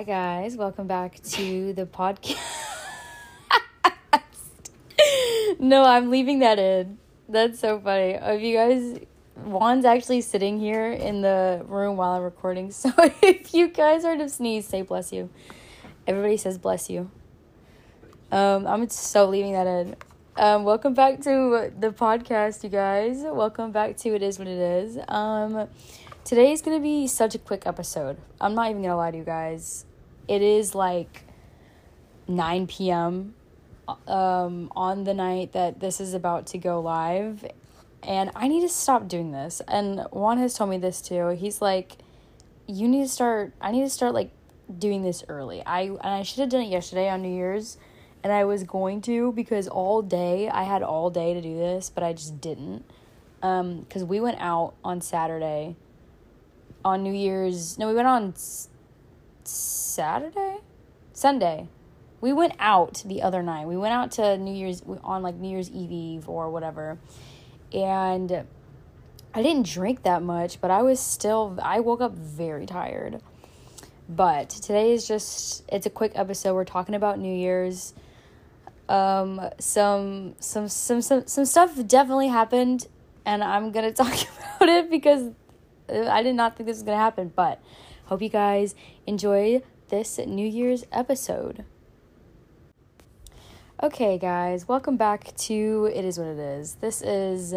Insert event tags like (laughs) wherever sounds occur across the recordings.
Hi, guys. Welcome back to the podcast. (laughs) no, I'm leaving that in. That's so funny. If you guys, Juan's actually sitting here in the room while I'm recording. (laughs) So if you guys are to sneeze, say bless you. Everybody says bless you. Um, I'm so leaving that in. Um, welcome back to the podcast, you guys. Welcome back to It Is What It Is. Um, today is to be such a quick episode. I'm not even to lie to you guys. It is like 9 p.m. Um, on the night that this is about to go live. And I need to stop doing this. And Juan has told me this too. He's like, you need to start, I need to start like doing this early. I, and I should have done it yesterday on New Year's and I was going to because all day I had all day to do this, but I just didn't. Um, because we went out on Saturday, on New Year's. No, we went on Saturday, Sunday. We went out the other night. We went out to New Year's on like New Year's Eve Eve or whatever, and I didn't drink that much, but I was still. I woke up very tired. But today is just it's a quick episode. We're talking about New Year's um some some some some some stuff definitely happened and i'm gonna (laughs) talk about it because i did not think this was gonna happen but hope you guys enjoy this new year's episode okay guys welcome back to it is what it is this is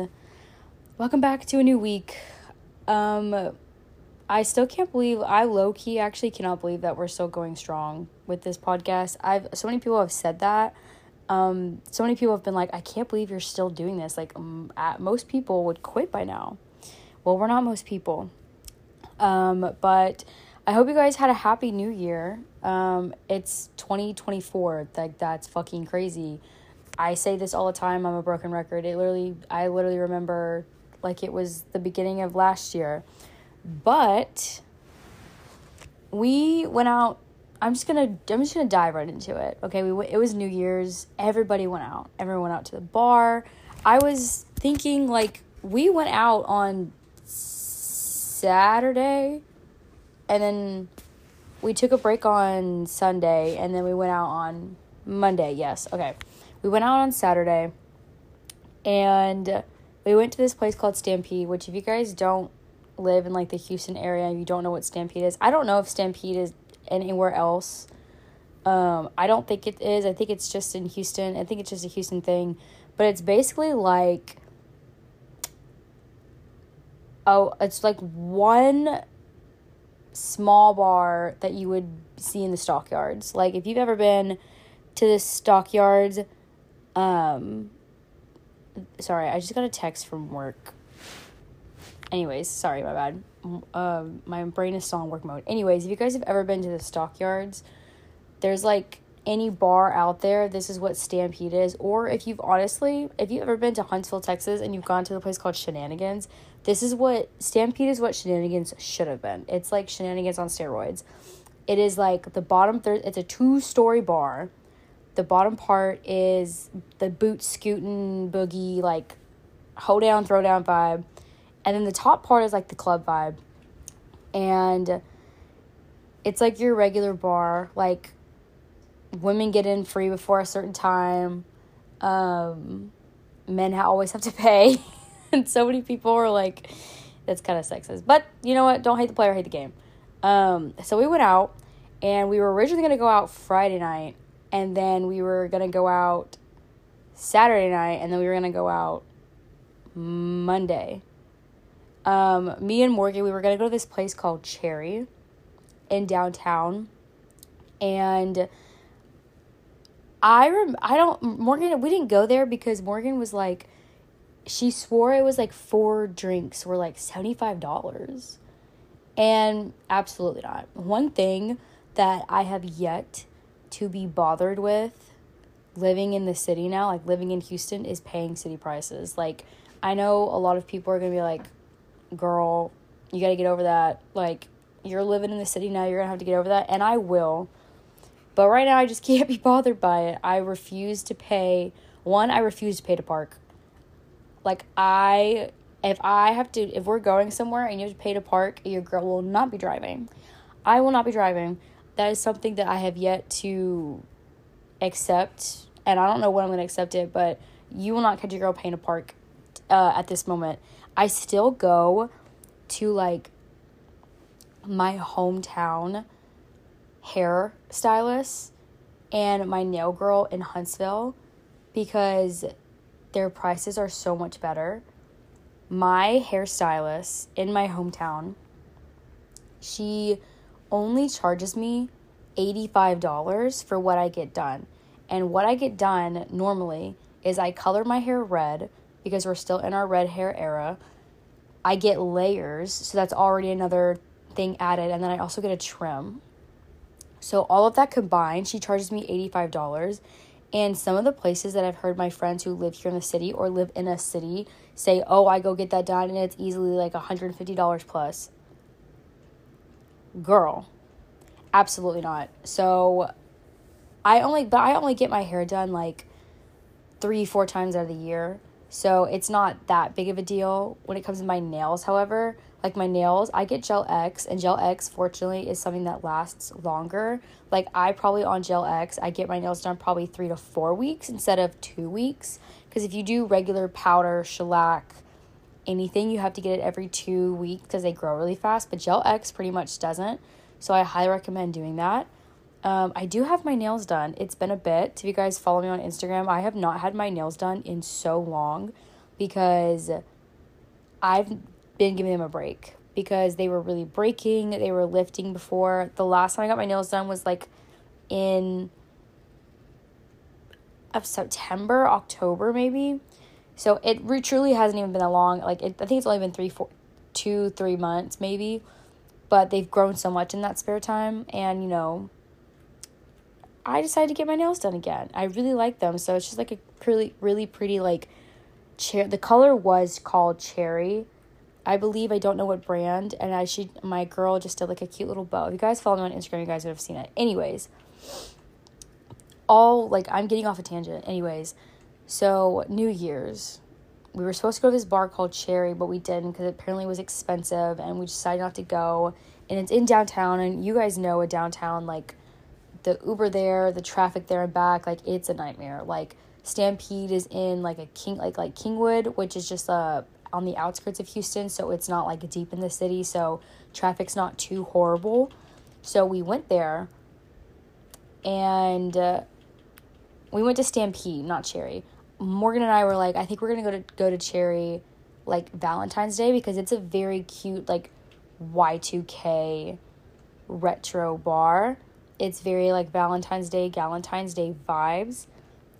welcome back to a new week um i still can't believe i low-key actually cannot believe that we're still going strong with this podcast i've so many people have said that um, so many people have been like, I can't believe you're still doing this. Like, um, most people would quit by now. Well, we're not most people. Um, but I hope you guys had a happy new year. Um, it's 2024. Like, that's fucking crazy. I say this all the time. I'm a broken record. It literally, I literally remember like it was the beginning of last year. But we went out I'm just gonna I'm just gonna dive right into it. Okay, we it was New Year's. Everybody went out. Everyone went out to the bar. I was thinking like we went out on Saturday, and then we took a break on Sunday, and then we went out on Monday. Yes, okay, we went out on Saturday, and we went to this place called Stampede. Which, if you guys don't live in like the Houston area, you don't know what Stampede is. I don't know if Stampede is anywhere else. Um, I don't think it is. I think it's just in Houston. I think it's just a Houston thing. But it's basically like oh, it's like one small bar that you would see in the stockyards. Like if you've ever been to the stockyards, um sorry, I just got a text from work. Anyways, sorry, my bad. Uh, my brain is still in work mode. Anyways, if you guys have ever been to the stockyards, there's like any bar out there, this is what Stampede is. Or if you've honestly, if you've ever been to Huntsville, Texas, and you've gone to the place called Shenanigans, this is what Stampede is what Shenanigans should have been. It's like Shenanigans on steroids. It is like the bottom third, it's a two story bar. The bottom part is the boot scooting boogie, like hold down, throw down vibe. And then the top part is like the club vibe. And it's like your regular bar. Like women get in free before a certain time. Um, men always have to pay. (laughs) (laughs) and so many people are like, that's kind of sexist. But you know what? Don't hate the player, hate the game. Um, so we went out and we were originally going to go out Friday night. And then we were going to go out Saturday night. And then we were going to go out Monday um, me and Morgan, we were gonna go to this place called Cherry in downtown, and I rem- I don't Morgan. We didn't go there because Morgan was like, she swore it was like four drinks were like seventy five dollars, and absolutely not. One thing that I have yet to be bothered with living in the city now, like living in Houston, is paying city prices. Like I know a lot of people are gonna be like girl, you got to get over that. Like, you're living in the city now, you're to have to get over that. And I will. But right now, I just (laughs) can't be bothered by it. I refuse to pay. One, I refuse to pay to park. Like, I. If I have to, if we're going somewhere and you have to pay to park, your girl will not be driving. I will not be driving. that is something that I have yet to accept, and I don't know when I'm gonna accept it, but you will not catch a girl paying a park uh, at this moment. I still go to like my hometown hair stylist and my nail girl in Huntsville because their prices are so much better. My hairstylist in my hometown, she only charges me $85 for what I get done. And what I get done normally is I color my hair red because we're still in our red hair era. I get layers, so that's already another thing added. And then I also get a trim. So all of that combined, she charges me $85. And some of the places that I've heard my friends who live here in the city or live in a city say, oh, I go get that done and it's easily like $150 plus. Girl, absolutely not. So I only, but I only get my hair done like three, four times out of the year. So it's not that big of a deal when it comes to my nails. However, like my nails, I get Gel X, and Gel X, fortunately, is something that lasts longer. Like I probably on Gel X, I get my nails done probably three to four weeks instead of two weeks. Because if you do regular powder, shellac, anything, you have to get it every two weeks because they grow really fast. But Gel X pretty much doesn't. So I highly recommend doing that. Um, I do have my nails done. It's been a bit. If you guys follow me on Instagram, I have not had my nails done in so long because I've been giving them a break because they were really breaking. They were lifting before. The last time I got my nails done was like in of September, October, maybe. So it re- truly hasn't even been that long. Like it, I think it's only been three, four, two, three months maybe, but they've grown so much in that spare time, and you know, I decided to get my nails done again. I really like them. So it's just like a really, really pretty, like, chair. The color was called Cherry. I believe I don't know what brand, and I should my girl just did like a cute little bow. If you guys follow me on Instagram, you guys would have seen it. Anyways, all like I'm getting off a tangent. Anyways, so New Year's, we were supposed to go to this bar called Cherry, but we didn't because it apparently was expensive, and we decided not to go. And it's in downtown, and you guys know a downtown like the Uber there, the traffic there and back, like it's a nightmare. Like Stampede is in like a King like like Kingwood, which is just uh on the outskirts of Houston, so it's not like deep in the city, so traffic's not too horrible. So we went there and uh, we went to Stampede, not Cherry. Morgan and I were like, I think we're gonna go to go to Cherry like Valentine's Day because it's a very cute like Y2K retro bar it's very like Valentine's Day, Galentine's Day vibes.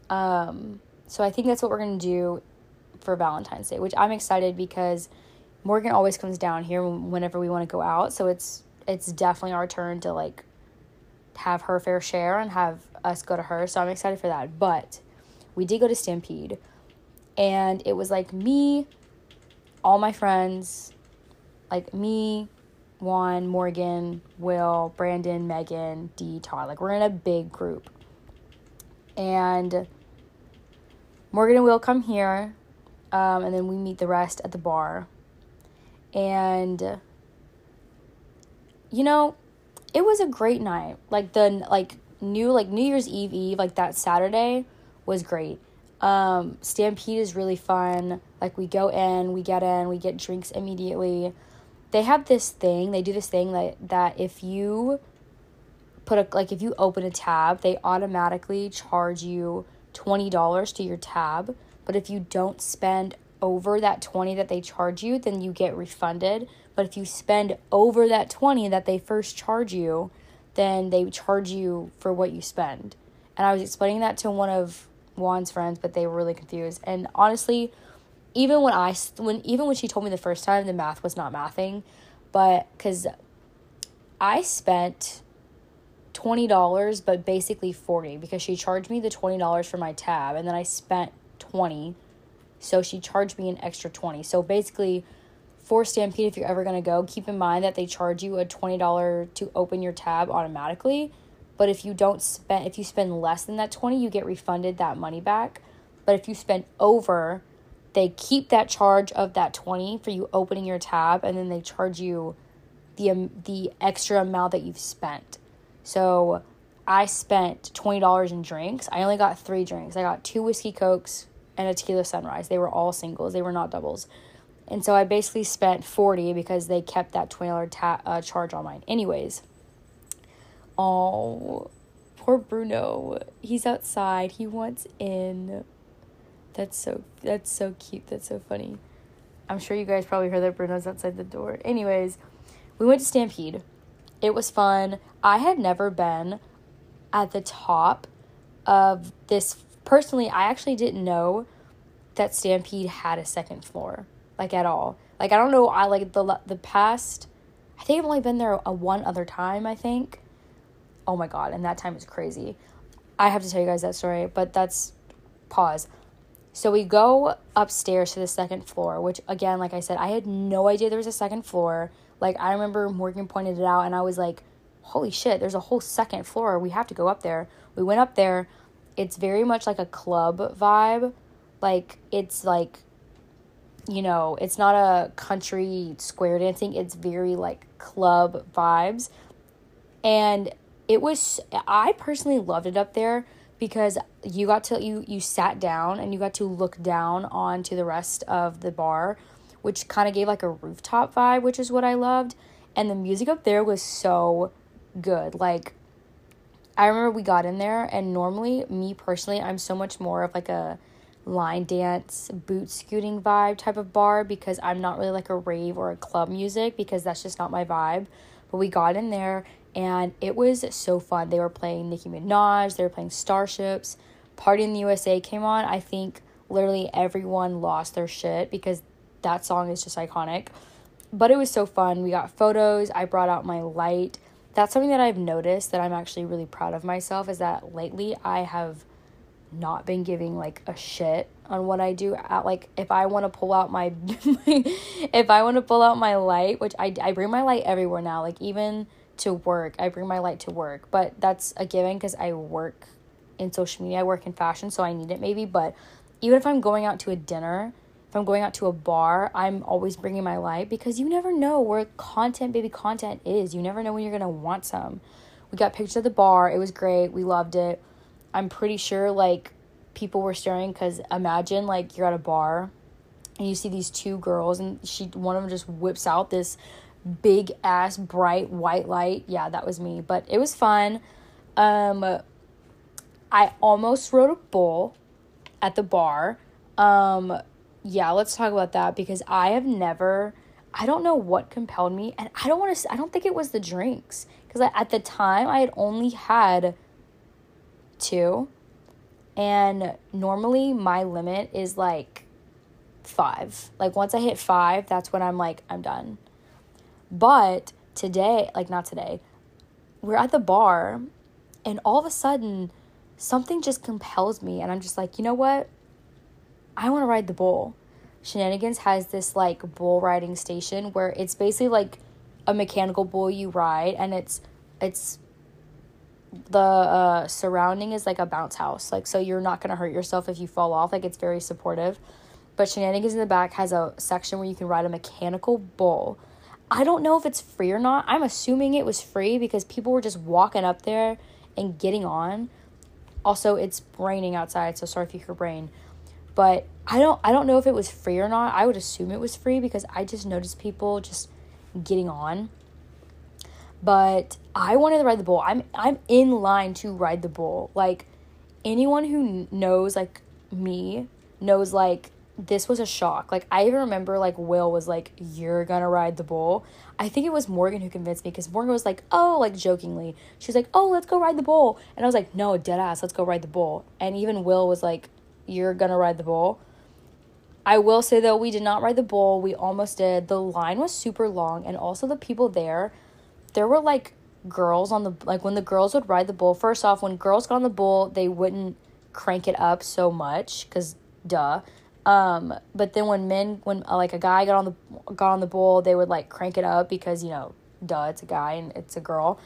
Um, so I think that's what we're gonna do for Valentine's Day, which I'm excited because Morgan always comes down here whenever we want to go out. So it's it's definitely our turn to like have her fair share and have us go to her. So I'm excited for that. But we did go to Stampede, and it was like me, all my friends, like me, Juan, Morgan, Will, Brandon, Megan, D, Todd. Like we're in a big group. And Morgan and Will come here, um, and then we meet the rest at the bar. And you know, it was a great night. Like the like new like New Year's Eve Eve, like that Saturday was great. Um, Stampede is really fun. Like we go in, we get in, we get drinks immediately they have this thing they do this thing that that if you put a like if you open a tab they automatically charge you $20 to your tab but if you don't spend over that 20 that they charge you then you get refunded. But if you spend over that 20 that they first charge you then they charge you for what you spend. And i was explaining that to one of juan's friends but they were really confused. And honestly even when I when even when she told me the first time the math was not mathing, but cuz I spent $20 but basically 40 because she charged me the $20 for my tab. And then I spent 20 so she charged me an extra 20 so basically for Stampede if you're ever going to go keep in mind that they charge you a $20 to open your tab automatically but if you don't spend if you spend less than that 20 you get refunded that money back but if you spend over they keep that charge of that 20 for you opening your tab and then they charge you the um, the extra amount that you've spent. So I spent $20 in drinks. I only got three drinks. I got two whiskey cokes and a tequila sunrise. They were all singles, they were not doubles. And so I basically spent 40 because they kept that $20 ta- uh, charge on mine. Anyways, oh, poor Bruno. He's outside. He wants in. That's so that's so cute. That's so funny. I'm sure you guys probably heard that Bruno's outside the door. Anyways, we went to Stampede. It was fun. I had never been at the top of this personally, I actually didn't know that Stampede had a second floor, like at all. Like I don't know, I like the the past. I think I've only been there a one other time. I think. Oh my god, and that time was crazy. I have to tell you guys that story, but that's pause. So we go upstairs to the second floor, which again, like I said, I had no idea there was a second floor. Like I remember Morgan pointed it out, and I was like, "Holy shit! There's a whole second floor. We have to go up there." We went up there it's very much like a club vibe. Like it's like you know, it's not a country square dancing. It's very like club vibes. And it was I personally loved it up there because you got to you you sat down and you got to look down onto the rest of the bar, which kind of gave like a rooftop vibe, which is what I loved. And the music up there was so good. Like I remember we got in there, and normally, me personally, I'm so much more of like a line dance, boot scooting vibe type of bar because I'm not really like a rave or a club music because that's just not my vibe. But we got in there and it was so fun. They were playing Nicki Minaj, they were playing Starships, Party in the USA came on. I think literally everyone lost their shit because that song is just iconic. But it was so fun. We got photos. I brought out my light that's something that I've noticed that I'm actually really proud of myself is that lately I have not been giving like a shit on what I do at like if I want to pull out my (laughs) if I want to pull out my light, which I I bring my light everywhere now, like even to work, I bring my light to work, but that's a given cuz I work in social media, I work in fashion, so I need it maybe, but even if I'm going out to a dinner, if I'm going out to a bar, I'm always bringing my light because you never know where content, baby content is. You never know when you're going to want some. We got pictures of the bar. It was great. We loved it. I'm pretty sure like people were staring because imagine like you're at a bar and you see these two girls and she one of them just whips out this big ass bright white light. Yeah, that was me. But it was fun. Um I almost wrote a bull at the bar. Um yeah, let's talk about that because I have never I don't know what compelled me and I don't want to I don't think it was the drinks cuz at the time I had only had two and normally my limit is like 5. Like once I hit 5, that's when I'm like I'm done. But today, like not today, we're at the bar and all of a sudden something just compels me and I'm just like, "You know what? I want to ride the bull. Shenanigans has this like bull riding station where it's basically like a mechanical bull you ride and it's it's the uh, surrounding is like a bounce house like so you're not gonna hurt yourself if you fall off like it's very supportive. But shenanigans in the back has a section where you can ride a mechanical bull. I don't know if it's free or not. I'm assuming it was free because people were just walking up there and getting on. Also it's raining outside so sorry if you hear rain but I don't I don't know if it was free or not. I would assume it was free because I just noticed people just getting on. But I wanted to ride the bull. I'm I'm in line to ride the bull. Like anyone who knows like me knows like this was a shock. Like I even remember like Will was like, "You're gonna ride the bull." I think it was Morgan who convinced me because Morgan was like, "Oh," like jokingly. She's like, "Oh, let's go ride the bull," and I was like, "No, dead ass, let's go ride the bull." And even Will was like, you're gonna ride the bull. I will say though, we did not ride the bull. We almost did. The line was super long, and also the people there, there were like girls on the like when the girls would ride the bull. First off, when girls got on the bull, they wouldn't crank it up so much because duh. Um, but then when men, when uh, like a guy got on the got on the bull, they would like crank it up because you know, duh, it's a guy and it's a girl.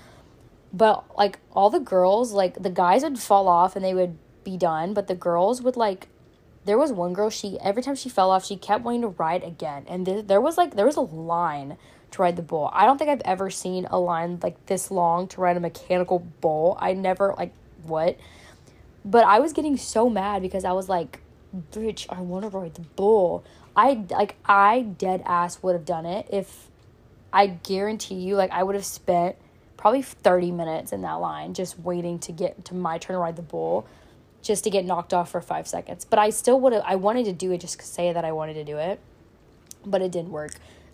But like all the girls, like the guys would fall off and they would be done, but the girls would like there was one girl she every time she fell off she kept wanting to ride again and th- there was like there was a line to ride the bull. I don't think i've ever seen a line like this long to ride a mechanical bull. I never like what? But i was getting so mad because i was like bitch i want to ride the bull. I like i dead ass would have done it if i guarantee you like i would have spent probably 30 minutes in that line just waiting to get to my turn to ride the bull just to get knocked off for five seconds. But I still would have, I wanted to do it just to say that I wanted to do it, but it didn't work.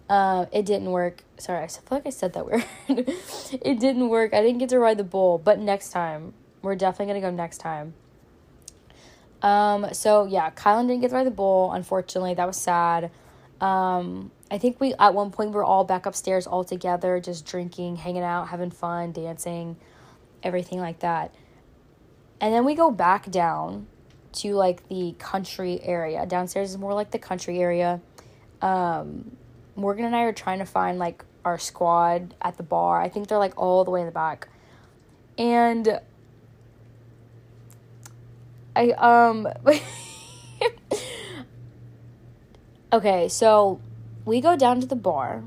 Uh, it didn't work. Sorry, I feel like I said that (laughs) weird. it didn't work. I didn't get to ride the bull, but next time, we're definitely gonna go next time. Um, so yeah, Kylan didn't get to ride the bull. Unfortunately, that was sad. Um, I think we at one point we were all back upstairs all together, just drinking, hanging out, having fun, dancing, everything like that. And then we go back down to like the country area. Downstairs is more like the country area. Um, Morgan and I are trying to find like our squad at the bar. I think they're like all the way in the back. And I um (laughs) Okay, so we go down to the bar.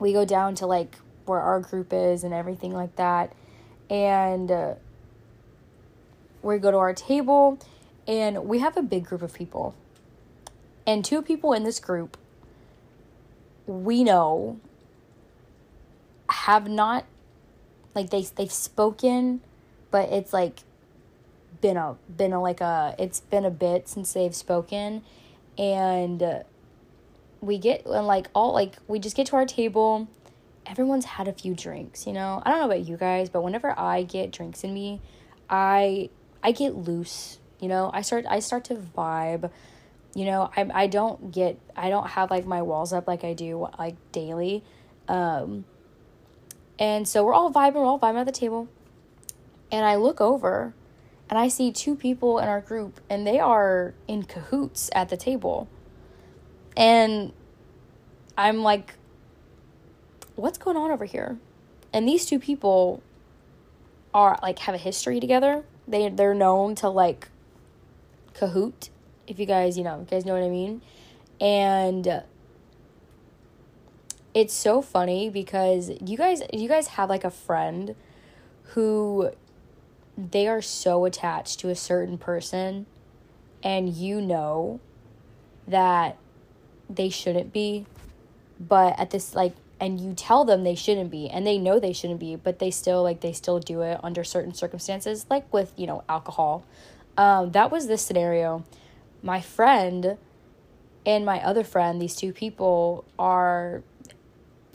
We go down to like where our group is and everything like that. And uh, we go to our table and we have a big group of people. And two people in this group we know have not like they they've spoken but it's like been a been a like a it's been a bit since they've spoken. And we get and like all like we just get to our table. Everyone's had a few drinks you know? I don't know about you guys but whenever i get drinks in me i I get loose, you know. I start I start to vibe. You know, I I don't get I don't have like my walls up like I do like daily. Um and so we're all vibing, we're all vibing at the table. And I look over and I see two people in our group and they are in cahoots at the table. And I'm like, what's going on over here? And these two people are like have a history together. They they're known to like cahoot, if you guys, you know, you guys know what I mean. And it's so funny because you guys you guys have like a friend who they are so attached to a certain person and you know that they shouldn't be but at this like and you tell them they shouldn't be and they know they shouldn't be but they still like they still do it under certain circumstances like with you know alcohol. Um, that was this scenario. My friend and my other friend these two people are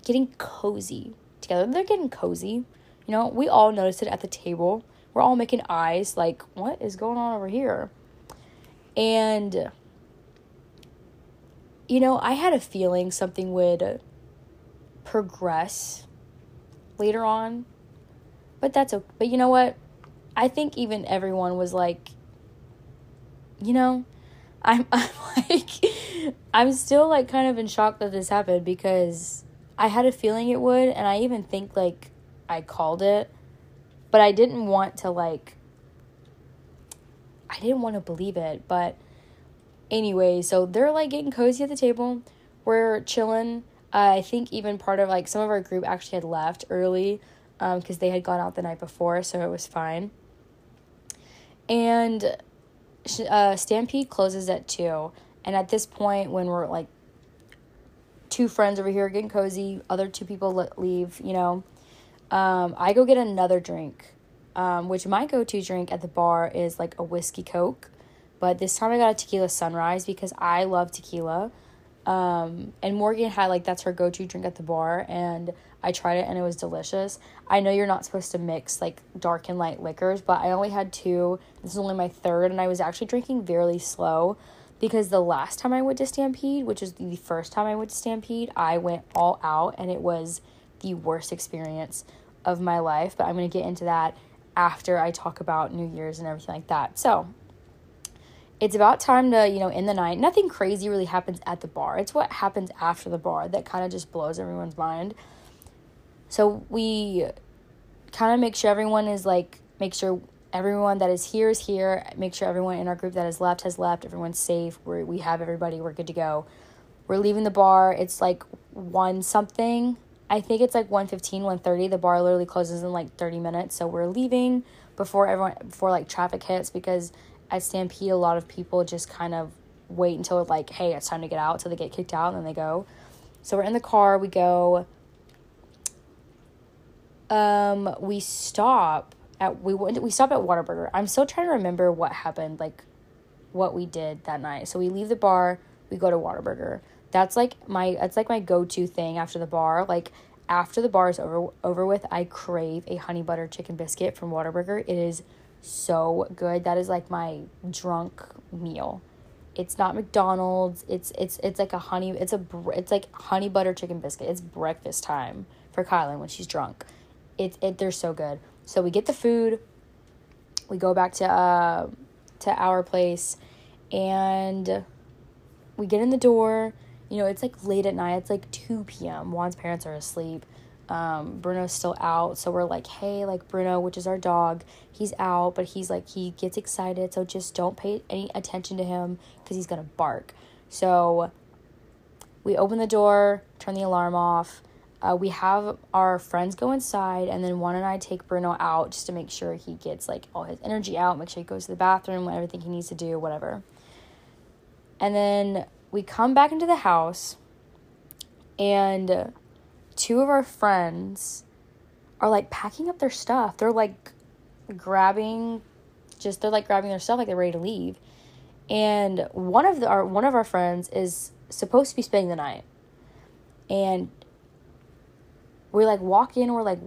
getting cozy together. They're getting cozy. You know we all noticed it at the table. We're all making eyes like what is going on over here? And you know i had a feeling something would progress later on. But that's okay. But you know what? I think even everyone was like, you know, (laughs) I'm, I'm like, I'm still like kind of in shock that this happened because I had a feeling it would, and I even think like I called it, but I didn't want to like, I didn't want to believe it. But anyway, so they're like getting cozy at the table. We're chilling. I think even part of like some of our group actually had left early because um, they had gone out the night before, so it was fine. And uh, Stampede closes at 2. And at this point, when we're like two friends over here getting cozy, other two people leave, you know, um, I go get another drink, um, which my go to drink at the bar is like a whiskey Coke. But this time I got a tequila sunrise because I love tequila. Um, and Morgan had like that's her go to drink at the bar, and I tried it and it was delicious. I know you're not supposed to mix like dark and light liquors, but I only had two. This is only my third, and I was actually drinking very slow because the last time I went to Stampede, which is the first time I went to Stampede, I went all out and it was the worst experience of my life. But I'm gonna get into that after I talk about New Year's and everything like that. So, it's about time to, you know, in the night. Nothing crazy really happens at the bar. It's what happens after the bar that kind of just blows everyone's mind. So we kind of make sure everyone is like, make sure everyone that is here is here. Make sure everyone in our group that has left has left. Everyone's safe. we we have everybody. We're good to go. We're leaving the bar. It's like one something. I think it's like 115, 130. The bar literally closes in like 30 minutes. So we're leaving before everyone before like traffic hits because at Stampede a lot of people just kind of wait until like, hey, it's time to get out, so they get kicked out and then they go. So we're in the car, we go um we stop at we went we stop at Whataburger. I'm still trying to remember what happened, like what we did that night. So we leave the bar, we go to Whataburger. That's like my that's like my go-to thing after the bar. Like after the bar is over over with, I crave a honey butter chicken biscuit from Whataburger. It is so good. That is like my drunk meal. It's not McDonald's. It's it's it's like a honey. It's a it's like honey butter chicken biscuit. It's breakfast time for Kylan when she's drunk. It's it they're so good. So we get the food. We go back to uh to our place, and we get in the door. You know, it's like late at night. It's like two p.m. Juan's parents are asleep um, Bruno's still out. So we're like, hey, like Bruno, which is our dog, he's out, but he's like, he gets excited. So just don't pay any attention to him because he's going to bark. So we open the door, turn the alarm off. Uh, we have our friends go inside, and then Juan and I take Bruno out just to make sure he gets like all his energy out, make sure he goes to the bathroom, everything he needs to do, whatever. And then we come back into the house, and two of our friends are like packing up their stuff. They're like grabbing just they're like grabbing their stuff like they're ready to leave. And one of the our one of our friends is supposed to be spending the night. And we like walk in, we're like,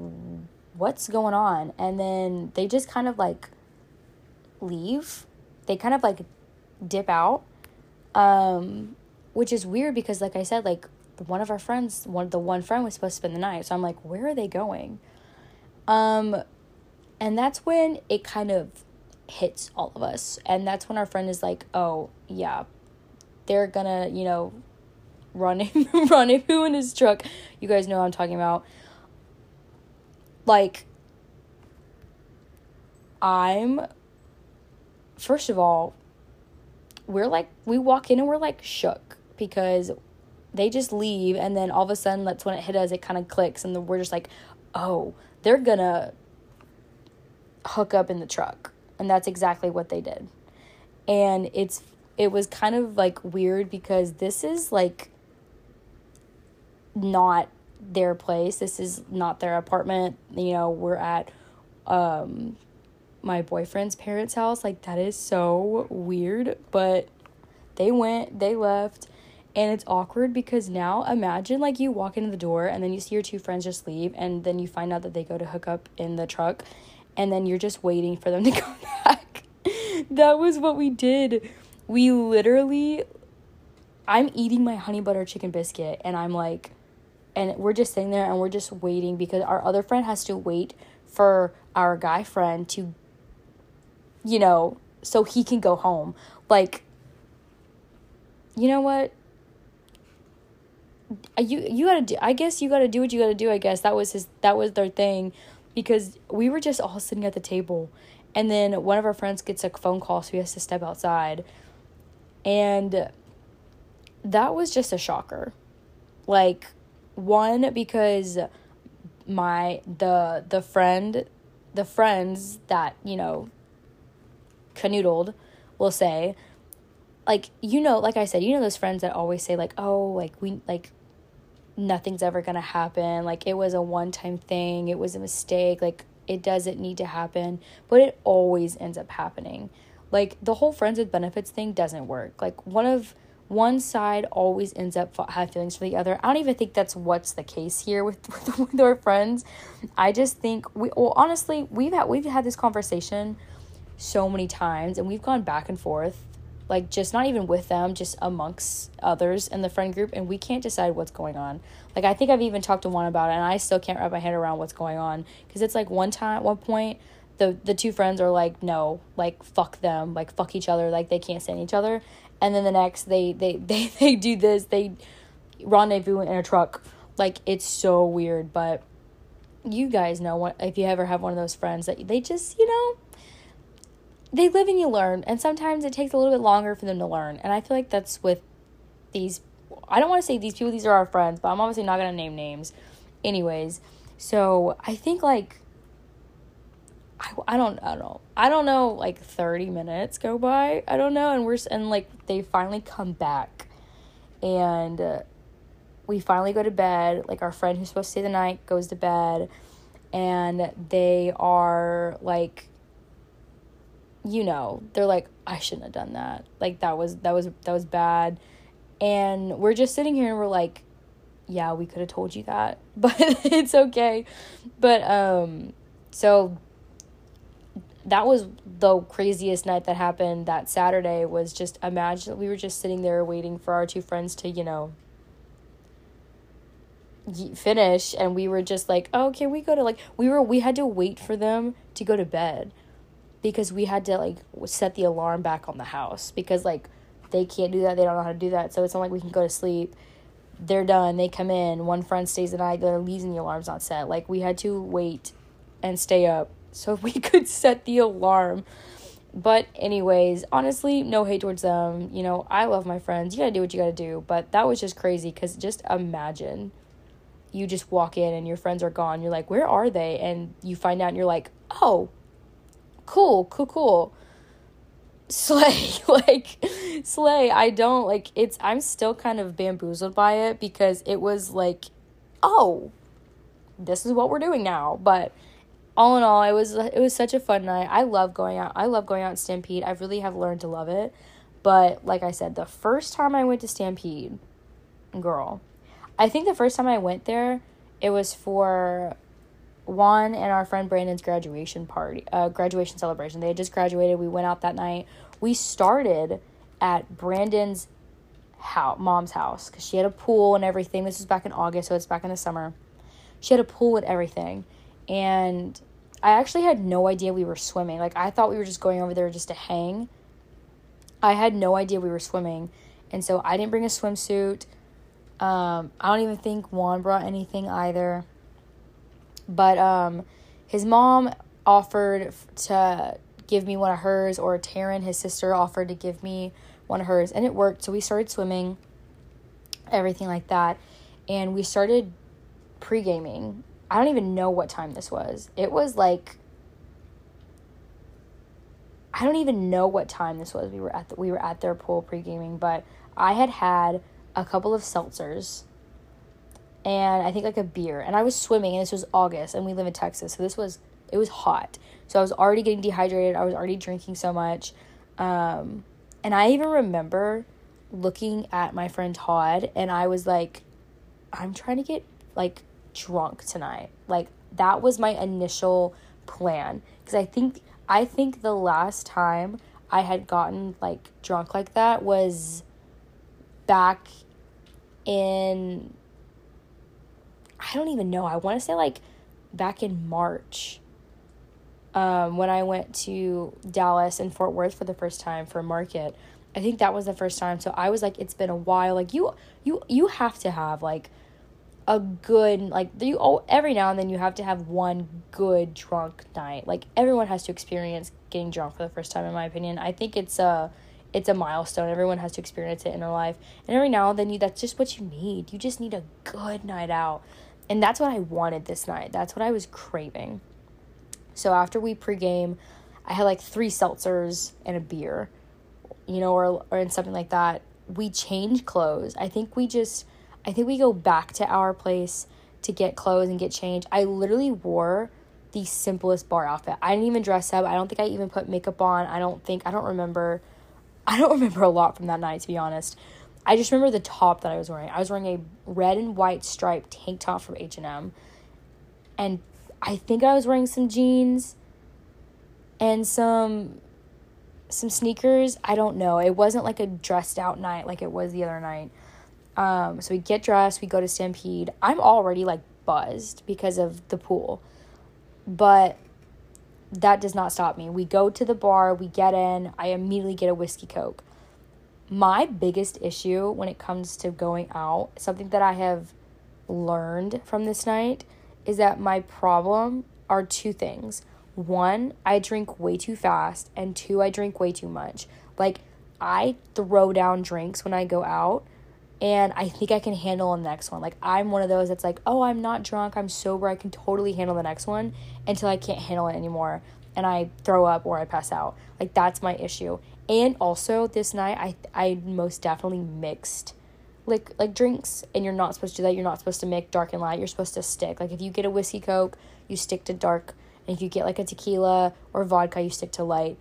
what's going on? And then they just kind of like leave. They kind of like dip out. Um, which is weird because like I said, like one of our friends, one the one friend was supposed to spend the night. So I'm like, where are they going? Um, and that's when it kind of hits all of us, and that's when our friend is like, oh yeah, they're gonna you know, run rendezvous (laughs) in his truck. You guys know what I'm talking about. Like, I'm. First of all, we're like we walk in and we're like shook because they just leave and then all of a sudden that's when it hit us it kind of clicks and we're just like oh they're gonna hook up in the truck. And that's exactly what they did. And it's it was kind of like weird because this is like not their place. This is not their apartment. You know we're at um my boyfriend's parents house. Like that is so weird but they went they left and it's awkward because now imagine like you walk into the door and then you see your two friends just leave and then you find out that they go to hook up in the truck and then you're just waiting for them to (laughs) come back. that was what we did. We literally I'm eating my honey butter chicken biscuit and I'm like and we're just sitting there and we're just waiting because our other friend has to wait for our guy friend to you know so he can go home. Like you know what? You you gotta do i guess you gotta do what you gotta do i guess. That was his that was their thing. Because we were just all sitting at the table. And then one of our friends gets a phone call so he has to step outside. And that was just a shocker. Like one because my the the friend the friends that you know canoodled will say like you know like i said you know those friends that always say like oh like we like nothing's ever going to happen. Like it was a one time thing, it was a mistake. Like it doesn't need to happen, but it always ends up happening. Like the whole friends with benefits thing doesn't work. Like one of one side always ends up have feelings for the other. I don't even think that's what's the case here with, (laughs) with, with our friends. I just think we well honestly we've had we've had this conversation so many times and we've gone back and forth like just not even with them, just amongst others in the friend group, and we can't decide what's going on. Like I think I've even talked to Juan about it, and I still can't wrap my head around what's going on because it's like one time, at one point, the the two friends are like, no, like fuck them, like fuck each other, like they can't stand each other, and then the next they they (laughs) they they do this, they rendezvous in a truck, like it's so weird, but you guys know what if you ever have one of those friends that they just you know they live and you learn, and sometimes it takes a little bit longer for them to learn. And I feel like that's with these. I don't want to say these people; these are our friends, but I'm obviously not gonna name names. Anyways, so I think like I, I don't I don't know. I don't know like 30 minutes go by. I don't know and we're and like they finally come back and uh, we finally go to bed. Like our friend who's supposed to stay the night goes to bed and they are like you know, they're like I shouldn't have done that. Like that was that was that was bad. And we're just sitting here and we're like yeah, we could have told you that, (laughs) but it's okay. But um so that was the craziest night that happened that Saturday was just imagine we were just sitting there waiting for our two friends to, you know, finish and we were just like, "Oh, can we go to like we were we had to wait for them to go to bed because we had to like set the alarm back on the house because like they can't do that. They don't know how to do that. So it's not like we can go to sleep. They're done. They come in. One friend stays the night. The other leaves and the alarm's not set. Like we had to wait and stay up (laughs) so we could set the alarm. But, anyways, honestly, no hate towards them. You know, I love my friends. You gotta do what you gotta do. But that was just crazy because just imagine you just walk in and your friends are gone. You're like, where are they? And you find out and you're like, oh, cool, cool, cool. Slay, (laughs) like, slay. I don't, like, it's, I'm still kind of bamboozled by it because it was like, oh, this is what we're doing now. But, all in all, it was it was such a fun night. I love going out. I love going out to Stampede. I really have learned to love it. But like I said, the first time I went to Stampede, girl, I think the first time I went there, it was for Juan and our friend Brandon's graduation party, uh, graduation celebration. They had just graduated. We went out that night. We started at Brandon's house, mom's house, because she had a pool and everything. This was back in August, so it's back in the summer. She had a pool and everything and I actually had no idea we were swimming. Like I thought we were just going over there just to hang. I had no idea we were swimming, and so I didn't bring a swimsuit. Um, I don't even think Juan brought anything either. But um, his mom offered to give me one of hers, or Taryn, his sister, offered to give me one of hers, and it worked. So we started swimming, everything like that, and we started pre gaming I don't even know what time this was. It was like I don't even know what time this was. We were at the, we were at their pool pre gaming, but I had had a couple of seltzers and I think like a beer, and I was swimming, and this was August, and we live in Texas, so this was it was hot, so I was already getting dehydrated. I was already drinking so much, um, and I even remember looking at my friend Todd, and I was like, I'm trying to get like drunk tonight. Like that was my initial plan because I think I think the last time I had gotten like drunk like that was back in I don't even know. I want to say like back in March. Um, when I went to Dallas and Fort Worth for the first time for market. I think that was the first time. So I was like, it's been a while. Like you, you, you have to have like a good like you oh every now and then you have to have one good drunk night like everyone has to experience getting drunk for the first time in my opinion i think it's a it's a milestone everyone has to experience it in their life and every now and then you that's just what you need you just need a good night out and that's what i wanted this night that's what i was craving so after we pregame i had like three seltzers and a beer you know or or in something like that we changed clothes i think we just I think we go back to our place to get clothes and get changed. I literally wore the simplest bar outfit. I didn't even dress up. I don't think I even put makeup on. I don't think I don't remember (laughs) I don't remember a lot from that night to be honest. I just remember the top that I was wearing. I was wearing a red and white striped tank top from H&M. And I think I was wearing some jeans and some some sneakers. I don't know. It wasn't like a dressed out night like it was the other night. Um, so we get dressed, we go to Stampede. I'm already like buzzed because of the pool. But that does not stop me. We go to the bar, we get in, I immediately get a whiskey coke. My biggest issue when it comes to going out, something that I have learned from this night, is that my problem are two things. one, I drink way too fast, and two, I drink way too much. Like, I throw down drinks when I go out, and I think I can handle the next one. Like, I'm one of those that's like, oh, I'm not drunk, I'm sober, I can totally handle the next one until I can't handle it anymore, and I throw up or I pass out. Like, that's my issue. And also, this night, I, I most definitely mixed like like drinks and you're not supposed to do that. You're not supposed to make dark and light. You're supposed to stick. Like if you get a whiskey coke you stick to dark. And if you get like a tequila or vodka, you stick to light.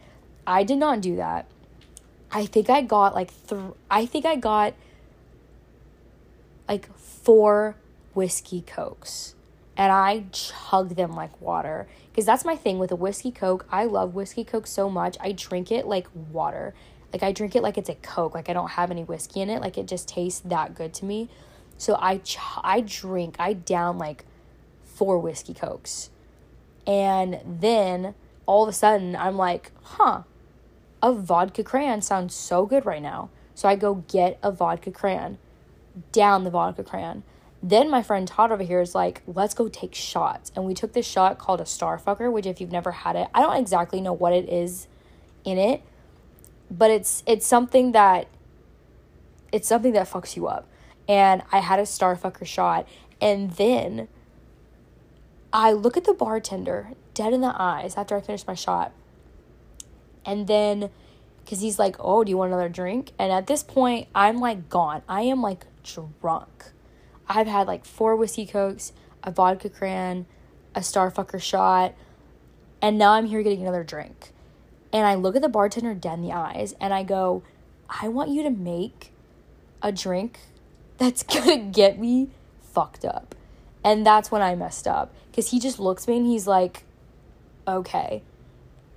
I did not do that. I think I got like th- I think I got like four whiskey cokes and I chug them like water because that's my thing with a whiskey coke. I love whiskey coke so much. I drink it like water. Like I drink it like it's a coke. Like I don't have any whiskey in it. Like it just tastes that good to me. So I ch- I drink. I down like four whiskey cokes and then all of a sudden, I'm like, huh, a vodka cran sounds so good right now. So I go get a vodka cran, down the vodka cran. Then my friend Todd over here is like, let's go take shots. And we took this shot called a Starfucker, which if you've never had it, I don't exactly know what it is in it, but it's it's something that it's something that fucks you up. And I had a Starfucker shot and then I look at the bartender dead in the eyes after I finish my shot. And then, because he's like, Oh, do you want another drink? And at this point, I'm like gone. I am like drunk. I've had like four whiskey cokes, a vodka cran, a starfucker shot, and now I'm here getting another drink. And I look at the bartender dead in the eyes and I go, I want you to make a drink that's (laughs) gonna get me fucked up. And that's when I messed up because he just looks at me and he's like, okay.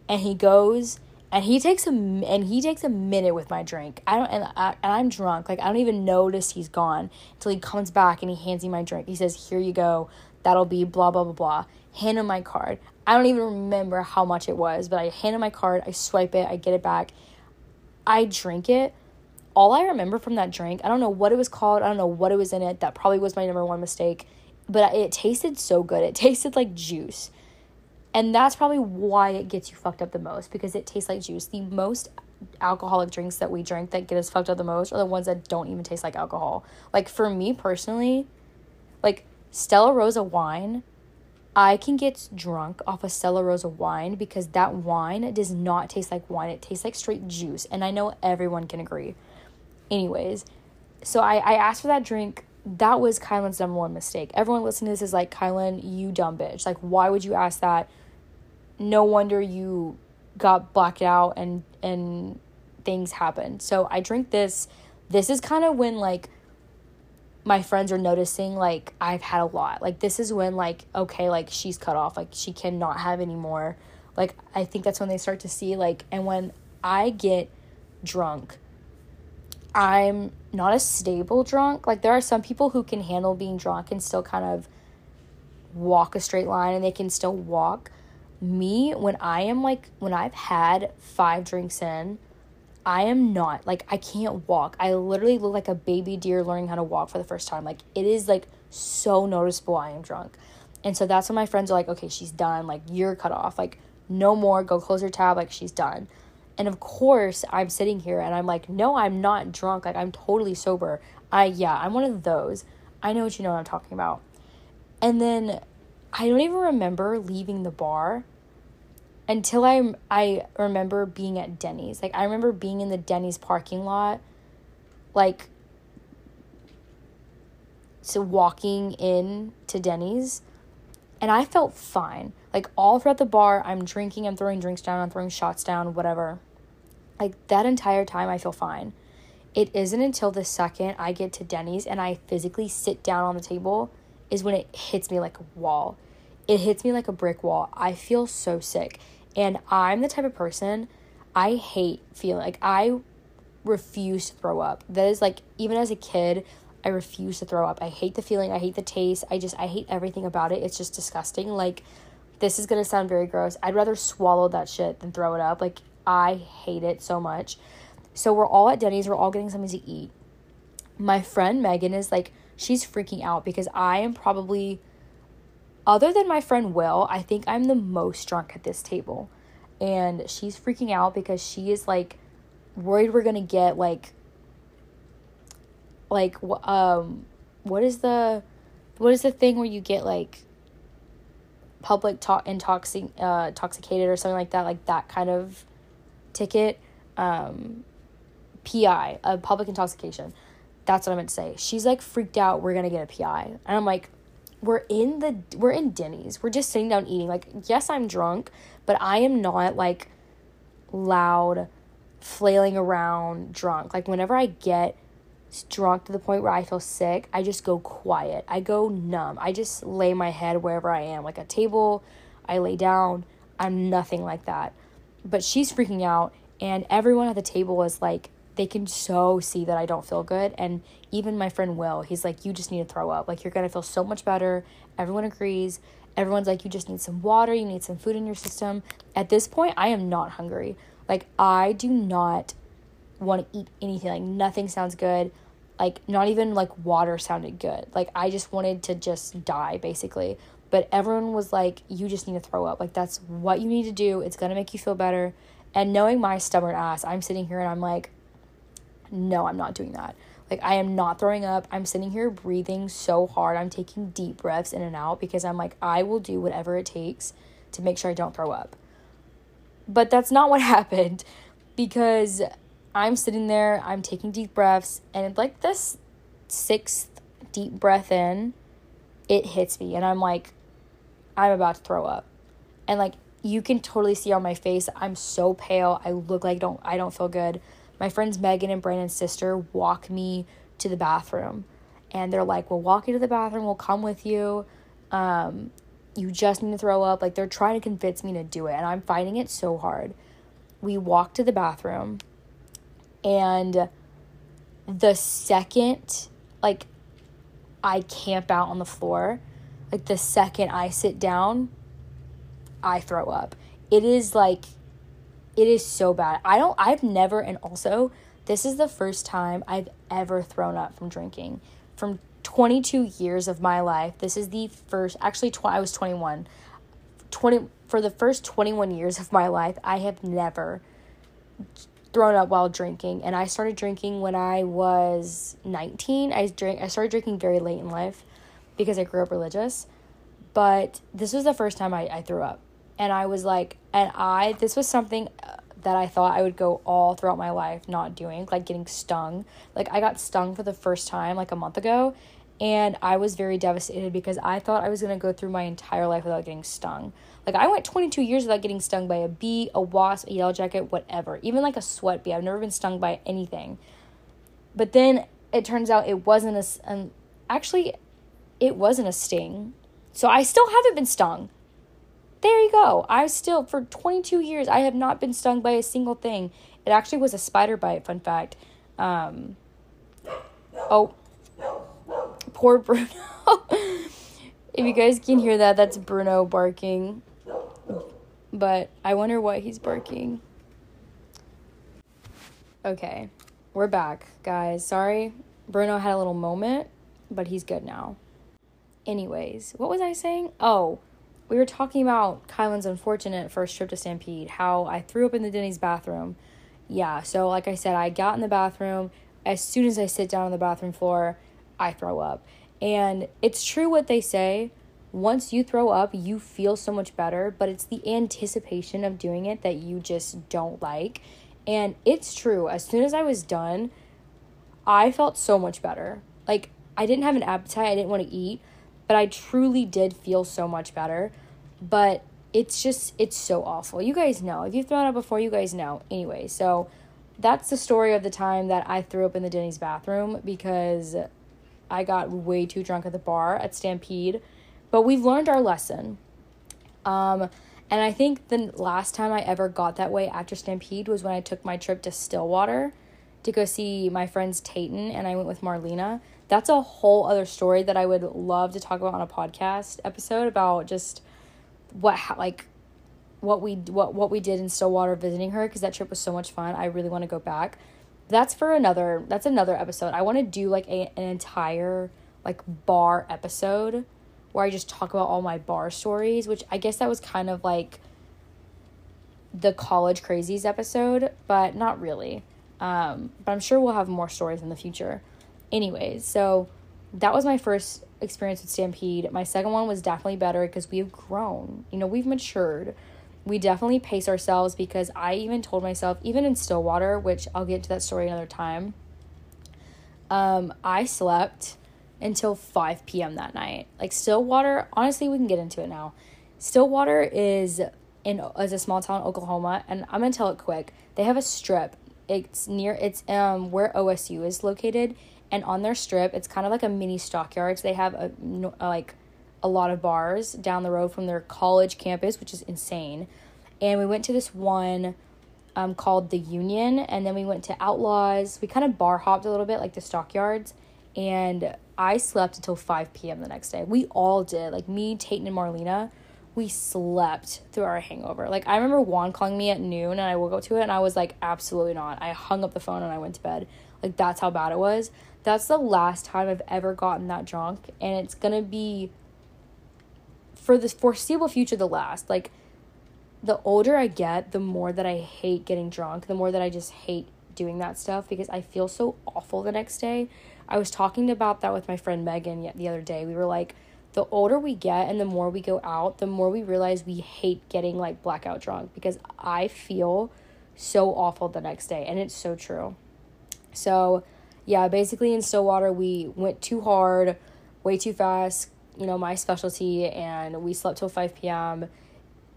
And he goes and he takes a and he takes a minute with my drink. I don't and, I, and I'm drunk. Like I don't even notice he's gone until he comes back and he hands me my drink. He says, "Here you go. That'll be blah blah blah blah." Hand him my card. I don't even remember how much it was, but I hand him my card. I swipe it. I get it back. I drink it. All I remember from that drink, I don't know what it was called. I don't know what it was in it. That probably was my number one mistake but it tasted so good. It (laughs) tasted like juice. And that's probably why it gets you fucked up the most because it tastes like juice. The most alcoholic drinks that we drink that get us fucked up the most are the ones that don't even taste like alcohol. Like for me personally, like Stella Rosa wine, I can get drunk off a of Stella Rosa wine because that wine does not taste like wine. It tastes like straight juice. And I know everyone can agree. Anyways, so I, I asked for that drink that was Kylan's number one mistake. Everyone listening to this is like, Kylan, you dumb bitch. Like, why would you ask that? No wonder you got blacked out and and things happened. So I drink this. This is kind of when like my friends are noticing like I've had a lot. Like this is when like okay, like she's cut off. Like she cannot have any more. Like I think that's when they start to see like and when I get drunk, I'm not a stable drunk. Like there are some people who can handle being drunk and still kind of walk a straight line and they can still walk. Me, when I am like when I've had 5 drinks in, I am not like I can't walk. I literally look like a baby deer learning how to walk for the first time. Like it is like so noticeable I am drunk. And so that's when my friends are like, "Okay, she's done. Like you're cut off. Like no more. Go close your tab. Like she's done." And of course, I'm sitting here and I'm like, no, I'm not drunk. Like, I'm totally sober. I, yeah, I'm one of those. I know what you know what I'm talking about. And then I don't even remember leaving the bar until I, I remember being at Denny's. Like, I remember being in the Denny's parking lot, like, so walking in to Denny's and I felt fine. Like all throughout the bar, I'm drinking, I'm throwing drinks down, I'm throwing shots down, whatever. Like that entire time, I feel fine. It isn't until the second I get to Denny's and I physically sit down on the table is when it hits me like a wall. It hits me like a brick wall. I feel so sick. And I'm the type of person I hate feeling like I refuse to throw up. That is like even as a kid, I refuse to throw up. I hate the feeling. I hate the taste. I just, I hate everything about it. It's just disgusting. Like, this is going to sound very gross. I'd rather swallow that shit than throw it up. Like, I hate it so much. So, we're all at Denny's. We're all getting something to eat. My friend Megan is like, she's freaking out because I am probably other than my friend Will, I think I'm the most drunk at this table. And she's freaking out because she is like worried we're going to get like like um what is the what is the thing where you get like public talk intoxic uh intoxicated or something like that like that kind of ticket um PI, a public intoxication. That's what I meant to say. She's like freaked out. We're gonna get a PI, and I'm like, we're in the we're in Denny's. We're just sitting down eating. Like, yes, I'm drunk, but I am not like loud, flailing around drunk. Like whenever I get drunk to the point where I feel sick, I just go quiet. I go numb. I just lay my head wherever I am, like a table. I lay down. I'm nothing like that. But she's freaking out, and everyone at the table is like they can so see that I don't feel good. And even my friend Will, he's like, You just need to throw up. Like, you're going to feel so much better. Everyone agrees. Everyone's like, You just need some water. You need some food in your system. At this point, I am not hungry. Like, I do not want to eat anything. Like, nothing sounds good. Like, not even like water sounded good. Like, I just wanted to just die, basically. But everyone was like, You just need to throw up. Like, that's what you need to do. It's going to make you feel better. And knowing my stubborn ass, I'm sitting here and I'm like, no, I'm not doing that. Like, I am not throwing up. I'm sitting here breathing so hard. I'm taking deep breaths in and out because I'm like, I will do whatever it takes to make sure I don't throw up. But that's not what (laughs) happened because I'm sitting there, I'm taking deep breaths, and like this sixth deep breath in, it hits me, and I'm like, I'm about to throw up. And like, you can totally see on my face, I'm so pale. I look like don't I don't feel good my friends Megan and Brandon's sister walk me to the bathroom. And they're like, We'll walk you to the bathroom, we'll come with you. Um, you just need to throw up. Like they're trying to convince me to do it, and I'm fighting it so hard. We walk to the bathroom, and the second, like, I camp out on the floor, like the second I sit down, I throw up. It is like it is so bad. I don't, I've never, and also, this is the first time I've ever thrown up from drinking. From 22 years of my life, this is the first, actually, tw- I was 21. 20, for the first 21 years of my life, I have never thrown up while drinking. And I started drinking when I was 19. I drank, I started drinking very late in life because I grew up religious. But this was the first time I, I threw up and I was like, and I, this was something uh, that I thought I would go all throughout my life not doing, like getting stung. Like, I got stung for the first time like a month ago, and I was very devastated because I thought I was gonna go through my entire life without getting stung. Like, I went 22 years without getting stung by a bee, a wasp, a yellow jacket, whatever, even like a sweat bee. I've never been stung by anything. But then it turns out it wasn't a, um, actually, it wasn't a sting. So I still haven't been stung there you go. I still, for 22 years, I have not been stung by a single thing. It actually was a spider bite, fun fact. Um, oh, poor Bruno. (laughs) if you guys can hear that, that's Bruno barking. But I wonder what he's barking. Okay, we're back, guys. Sorry, Bruno had a little moment, but he's good now. Anyways, what was I saying? Oh, we were talking about Kylan's unfortunate first trip to Stampede, how I threw up in the Denny's bathroom. Yeah, so like I said, I got in the bathroom. As soon as I sit down on the bathroom floor, I throw up. And it's true what they say. Once you throw up, you feel so much better, but it's the anticipation of doing it that you just don't like. And it's true. As soon as I was done, I felt so much better. Like, I didn't have an appetite, I didn't want to eat, but I truly did feel so much better. But it's just, it's so awful. You guys know. If you've thrown up before, you guys know. Anyway, so that's the story of the time that I threw up in the Denny's bathroom because I got way too drunk at the bar at Stampede. But we've learned our lesson. Um, and I think the last time I ever got that way after Stampede was when I took my trip to Stillwater to go see my friends Tayton and I went with Marlena that's a whole other story that I would love to talk about on a podcast episode about just what like what we what what we did in Stillwater visiting her because that trip was so much fun. I really want to go back. That's for another that's another episode. I want to do like a, an entire like bar episode where I just talk about all my bar stories, which I guess that was kind of like the college crazies episode, but not really. Um, but I'm sure we'll have more stories in the future. Anyways, so that was my first experience with Stampede. My second one was definitely better because we have grown. You know, we've matured. We definitely pace ourselves because I even told myself, even in Stillwater, which I'll get to that story another time, um, I slept until 5 p.m. that night. Like Stillwater, honestly, we can get into it now. Stillwater is in is a small town, Oklahoma, and I'm gonna tell it quick. They have a strip. It's near it's um where OSU is located, and on their strip, it's kind of like a mini stockyards. They have a like a lot of bars down the road from their college campus, which is insane. And we went to this one um, called the Union, and then we went to Outlaws. We kind of bar hopped a little bit, like the stockyards, and I slept until 5 p.m. the next day. We all did. Like me, Tayton, and Marlena, we slept through our hangover. Like I remember Juan calling me at noon and I woke up to it and I was like, absolutely not. I hung up the phone and I went to bed. Like that's how bad it was. That's the last time I've ever gotten that drunk. And it's gonna be for the foreseeable future the last. Like the older I get, the more that I hate getting drunk, the more that I just hate doing that stuff because I feel so awful the next day. I was talking about that with my friend Megan the other day. We were like, the older we get and the more we go out, the more we realize we hate getting like blackout drunk because I feel so awful the next day. And it's so true. So, yeah, basically in Stillwater, we went too hard, way too fast, you know, my specialty, and we slept till 5 p.m.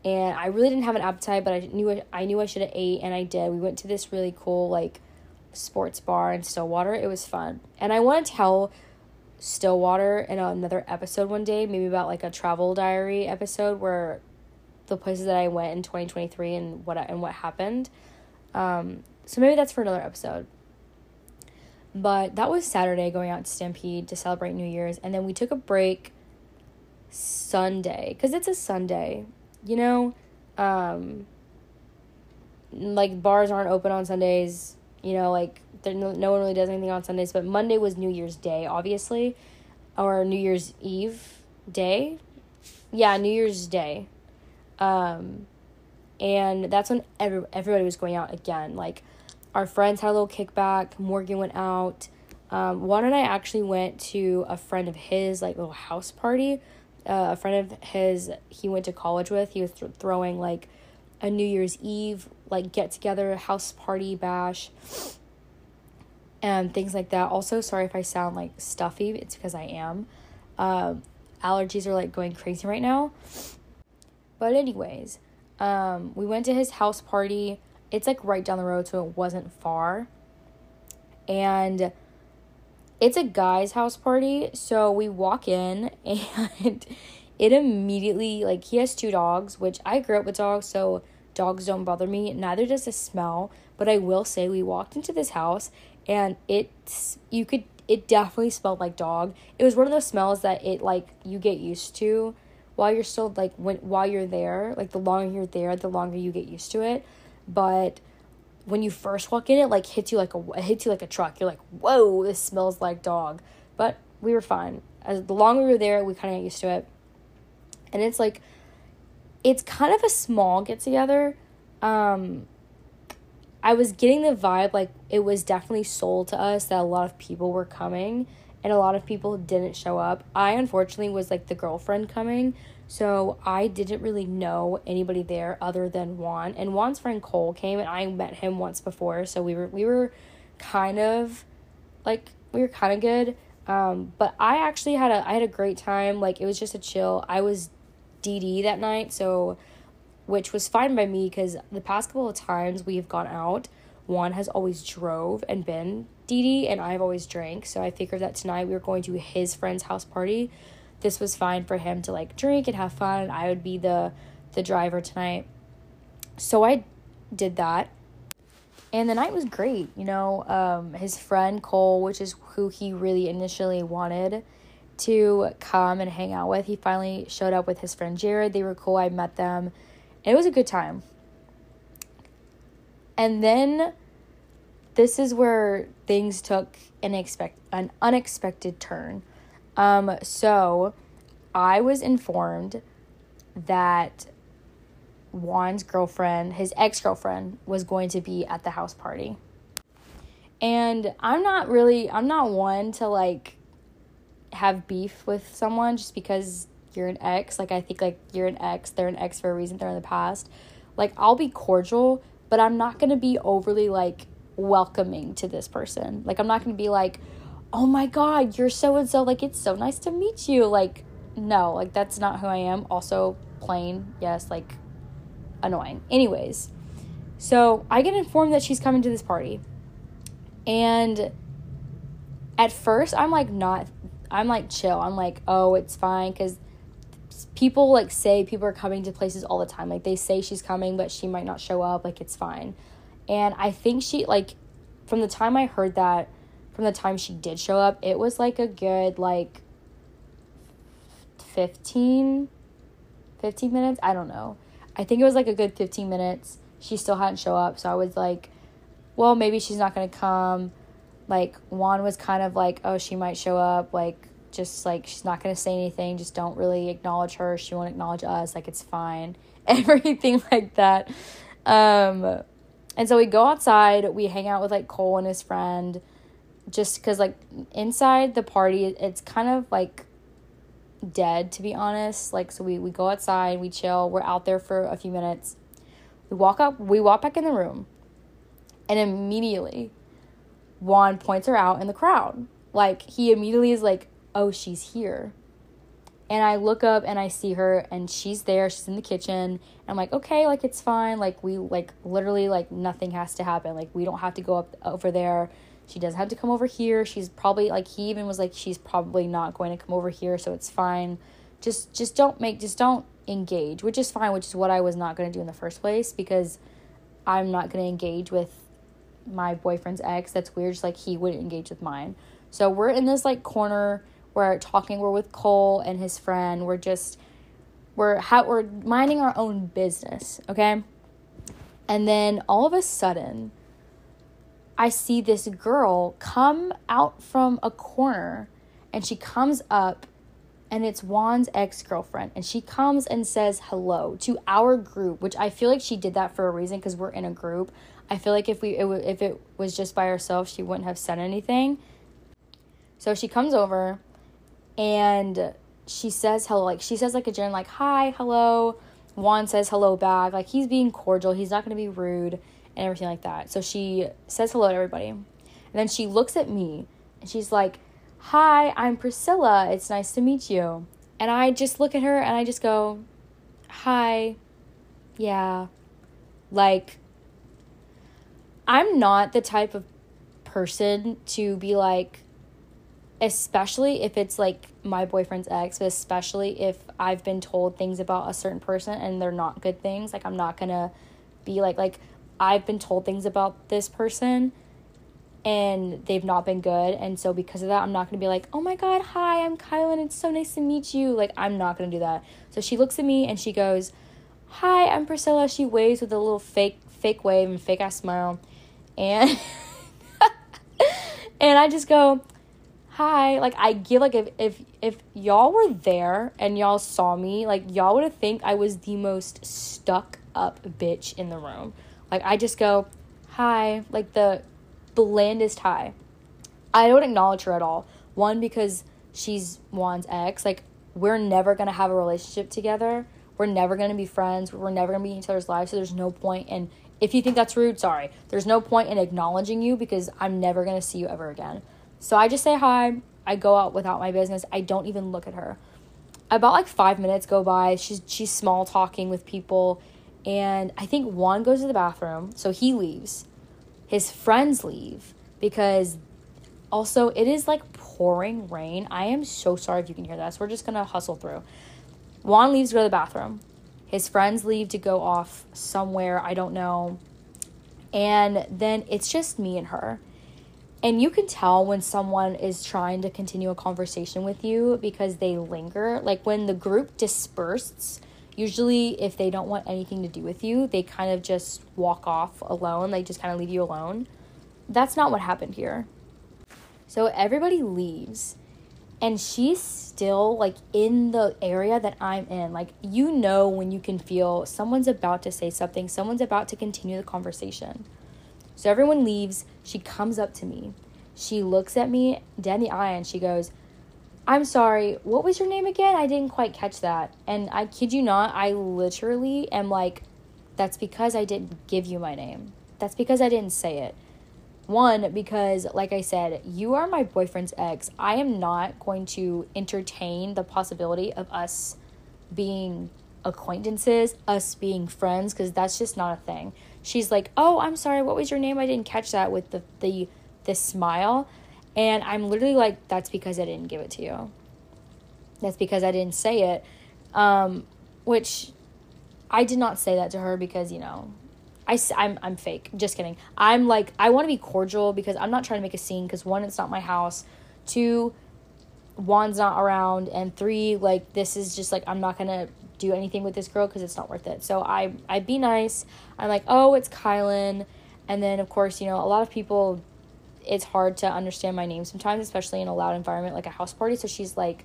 And I really didn't have an appetite, but I knew I knew I should have ate, and I did. We went to this really cool like sports bar in Stillwater. It was fun, and I want to tell Stillwater in another episode one day, maybe about like a travel diary episode where the places that I went in 2023 and what and what happened. Um, so maybe that's for another episode. But that was Saturday going out to Stampede to celebrate New Year's and then we took a break Sunday cuz it's a Sunday. You know, um like bars aren't open on Sundays, you know, like there no, no one really does anything on Sundays, but Monday was New Year's Day, obviously, or New Year's Eve day. Yeah, New Year's Day. Um, and that's when every, everybody was going out again. Like, our friends had a little kickback. Morgan went out. Um, Juan and I actually went to a friend of his, like, little house party. Uh, a friend of his he went to college with. He was th- throwing, like, a New Year's Eve, like, get together, house party bash and things like that. Also, sorry if I sound like stuffy, it's because I am. Um, allergies are like going crazy right now. But, anyways, um, we went to his house party. It's like right down the road, so it wasn't far. And it's a guy's house party, so we walk in (laughs) and it immediately like he has two dogs, which I grew up with dogs, so dogs don't bother me. Neither does the smell. But I will say we walked into this house and it's you could it definitely smelled like dog. It was one of those smells that it like you get used to while you're still like when while you're there. Like the longer you're there, the longer you get used to it. But when you first walk in, it like hits you like a it hits you like a truck. You're like, whoa, this smells like dog. But we were fine. As the longer we were there, we kind of got used to it. And it's like, it's kind of a small get together. Um, I was getting the vibe like it was definitely sold to us that a lot of people were coming and a lot of people didn't show up. I unfortunately was like the girlfriend coming, so I didn't really know anybody there other than Juan. And Juan's friend Cole came and I met him once before, so we were we were kind of like we were kind of good. Um, but I actually had a I had a great time. Like it was just a chill. I was DD that night, so which was fine by me because the past couple of times we've gone out, Juan has always drove and been DD, and I've always drank. So I figured that tonight we were going to his friend's house party. This was fine for him to like drink and have fun, I would be the the driver tonight. So I did that. And the night was great, you know. Um, his friend Cole, which is who he really initially wanted to come and hang out with, he finally showed up with his friend Jared. They were cool. I met them it was a good time. And then this is where things took an expect an unexpected turn. Um, so I was informed that Juan's girlfriend, his ex girlfriend, was going to be at the house party. And I'm not really, I'm not one to like have beef with someone just because you're an ex. Like, I think like you're an ex, they're an ex for a reason, they're in the past. Like, I'll be cordial, but I'm not gonna be overly like welcoming to this person. Like, I'm not gonna be like, oh my god, you're so and so. Like, it's so nice to meet you. Like, no, like, that's not who I am. Also, plain, yes, like, annoying. Anyways, so I get informed that she's coming to this party. And at first, I'm like, not, I'm like, chill. I'm like, oh, it's fine. Because people like say people are coming to places all the time. Like, they say she's coming, but she might not show up. Like, it's fine. And I think she, like, from the time I heard that, from the time she did show up, it was like a good, like, 15, 15 minutes. I don't know. I think it was like a good 15 minutes. She still hadn't show up. So I was like, well, maybe she's not going to come. Like, Juan was kind of like, oh, she might show up. Like, just like, she's not going to say anything. Just don't really acknowledge her. She won't acknowledge us. Like, it's fine. (laughs) Everything like that. Um, and so we go outside. We hang out with like Cole and his friend. Just because, like, inside the party, it's kind of like dead to be honest. Like so we, we go outside we chill we're out there for a few minutes. We walk up we walk back in the room and immediately juan points her out in the crowd. Like he immediately is like oh she's here. And i look up and i see her and she's there she's in the kitchen. I'm like okay like it's fine. Like we like literally like nothing has to happen. Like we don't have to go up over there she doesn't have to come over here. She's probably like he even was like she's probably not going to come over here, so it's fine. Just just don't make just don't engage, which is fine, which is what I was not going to do in the first place because I'm not going to engage with my boyfriend's ex. That's weird. Just like he wouldn't engage with mine. So we're in this like corner. We're talking. We're with Cole and his friend. We're just we're how we're minding our own business. Okay. And then all of a sudden, I see this girl come out from a corner and she comes up and it's Juan's ex girlfriend. And she comes and says hello to our group, which I feel like she did that for a reason because we're in a group. I feel like if we it w- if it was just by herself, she wouldn't have said anything. So she comes over and she says hello, like she says like a gen like hi, hello. Juan says hello back, like he's being cordial. He's not gonna be rude and everything like that. So she says hello to everybody. And then she looks at me and she's like, Hi, I'm Priscilla. It's nice to meet you. And I just look at her and I just go, Hi. Yeah. Like, I'm not the type of person to be like, especially if it's like my boyfriend's ex, but especially if I've been told things about a certain person and they're not good things. Like, I'm not gonna be like, like, I've been told things about this person and they've not been good. And so because of that, I'm not to be like, oh my God, hi, I'm Kylan. It's so nice to meet you. Like, I'm not to do that. So she looks at me and she goes, hi, I'm Priscilla. She waves with a little fake, fake wave and fake ass smile. And, (laughs) and I just go, hi. Like, I give, like, if, if, if y'all were there and y'all saw me, like, y'all would have think I was the most stuck up bitch in the room. Like I just go, hi, like the blandest hi. I don't acknowledge her at all. One, because she's Juan's ex. Like, we're never gonna have a relationship together. We're never gonna be friends. We're never gonna be in each other's lives. So there's no point in if you think that's rude, sorry. There's no point in acknowledging you because I'm never gonna see you ever again. So I just say hi. I go out without my business. I don't even look at her. About like five minutes go by. She's she's small talking with people and I think Juan goes to the bathroom, so he leaves. His friends leave because also it is like pouring rain. I am so sorry if you can hear this. We're just gonna hustle through. Juan leaves to go to the bathroom. His friends leave to go off somewhere, I don't know. And then it's just me and her. And you can tell when someone is trying to continue a conversation with you because they linger. Like when the group disperses, usually if they don't want anything to do with you, they kind of just walk off alone. They just kind of leave you alone. That's not what happened here. So everybody leaves. and she's still like in the area that I'm in. Like you know when you can feel someone's about to say something, someone's about to continue the conversation. So everyone leaves, she comes up to me. She looks at me dead in the eye and she goes, I'm sorry, what was your name again? I didn't quite catch that. And I kid you not, I literally am like, that's because I didn't give you my name. That's because I didn't say it. One, because, like I said, you are my boyfriend's ex. I am not going to entertain the possibility of us being acquaintances, us being friends, because that's just not a thing. She's like, "Oh, I'm sorry. What was your name? I didn't catch that." With the the the smile, and I'm literally like, "That's because I didn't give it to you. That's because I didn't say it." Um, which I did not say that to her because you know I, I'm, I'm fake. Just kidding. I'm like, I want to be cordial because I'm not trying to make a scene because one, it's not my house. Two, Juan's not around. And three, like, this is just like, I'm not going to do anything with this girl because it's not worth it. So I, I be nice. I'm like, oh, it's Kylan. And then, of course, you know, a lot of people, it's hard to understand my name sometimes, especially in a loud environment like a house party. So she's like,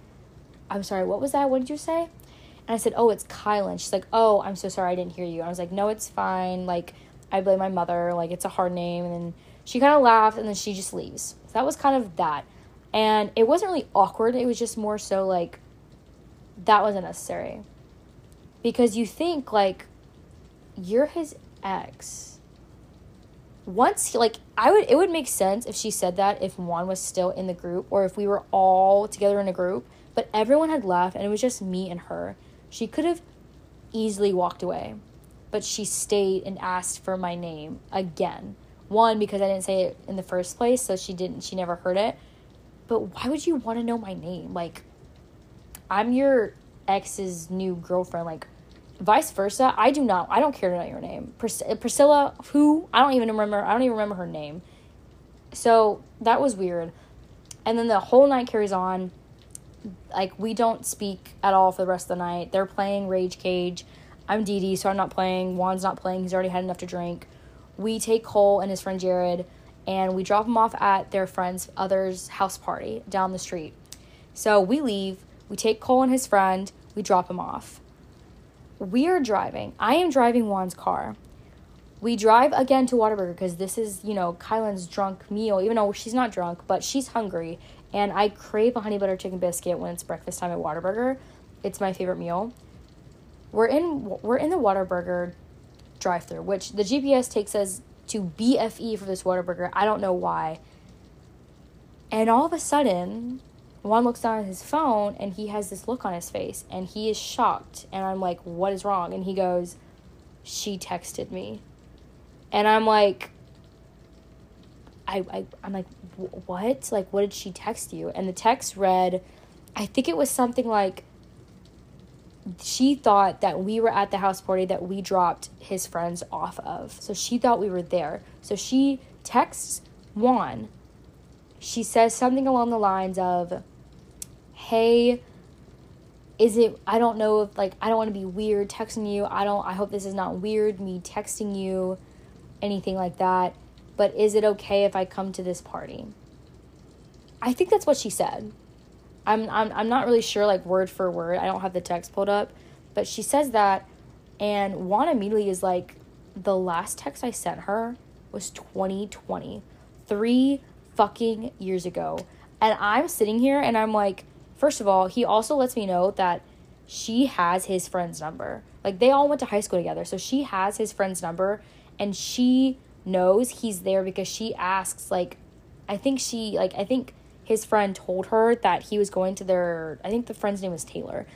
I'm sorry, what was that? What did you say? And I said, Oh, it's Kylan. She's like, Oh, I'm so sorry I didn't hear you. And I was like, No, it's fine. Like, I blame my mother. Like, it's a hard name. And then she kind of laughed and then she just leaves. So that was kind of that. And it wasn't really awkward. It was just more so like, that wasn't necessary. Because you think, like, you're his ex. Once, like, I would, it would make sense if she said that if Juan was still in the group or if we were all together in a group, but everyone had left and it was just me and her. She could have easily walked away, but she stayed and asked for my name again. One, because I didn't say it in the first place, so she didn't, she never heard it. But why would you want to know my name? Like, I'm your ex's new girlfriend. Like, vice versa. I do not, I don't care to know your name. Pris- uh, Priscilla, who? I don't even remember, I don't even remember her name. So that was weird. And then the whole night carries on like we don't speak at all for the rest of the night. They're playing Rage Cage. I'm Dee, so I'm not playing. Juan's not playing. He's already had enough to drink. We take Cole and his friend Jared, and we drop them off at their friend's other's house party down the street. So we leave. We take Cole and his friend. We drop him off. We are driving. I am driving Juan's car. We drive again to Whataburger because this is, you know, Kylan's drunk meal, even though she's not drunk, but she's hungry and I crave a honey butter chicken biscuit when it's breakfast time at Whataburger. It's my favorite meal. We're in we're in the Whataburger drive-through, which the GPS takes us to BFE for this Whataburger. I don't know why. And all of a sudden, Juan looks down at his phone and he has this look on his face and he is shocked. And I'm like, what is wrong? And he goes, she texted me. And I'm like, I, I I'm like, what? Like, what did she text you? And the text read, I think it was something like, she thought that we were at the house party that we dropped his friends off of. So she thought we were there. So she texts Juan. She says something along the lines of, Hey, is it, I don't know if, like, I don't want to be weird texting you. I don't, I hope this is not weird, me texting you, anything like that but is it okay if I come to this party? I think that's what she said. I'm, I'm, I'm not really sure, like, word for word. I don't have the text pulled up, but she says that, and Juan immediately is like, the last text I sent her was 2020, three fucking years ago. And I'm sitting here and I'm like, first of all, he also lets me know that she has his friend's number. Like, they all went to high school together, so she has his friend's number, and she knows he's there because she asks like I think she like I think his friend told her that he was going to their I think the friend's name was Taylor.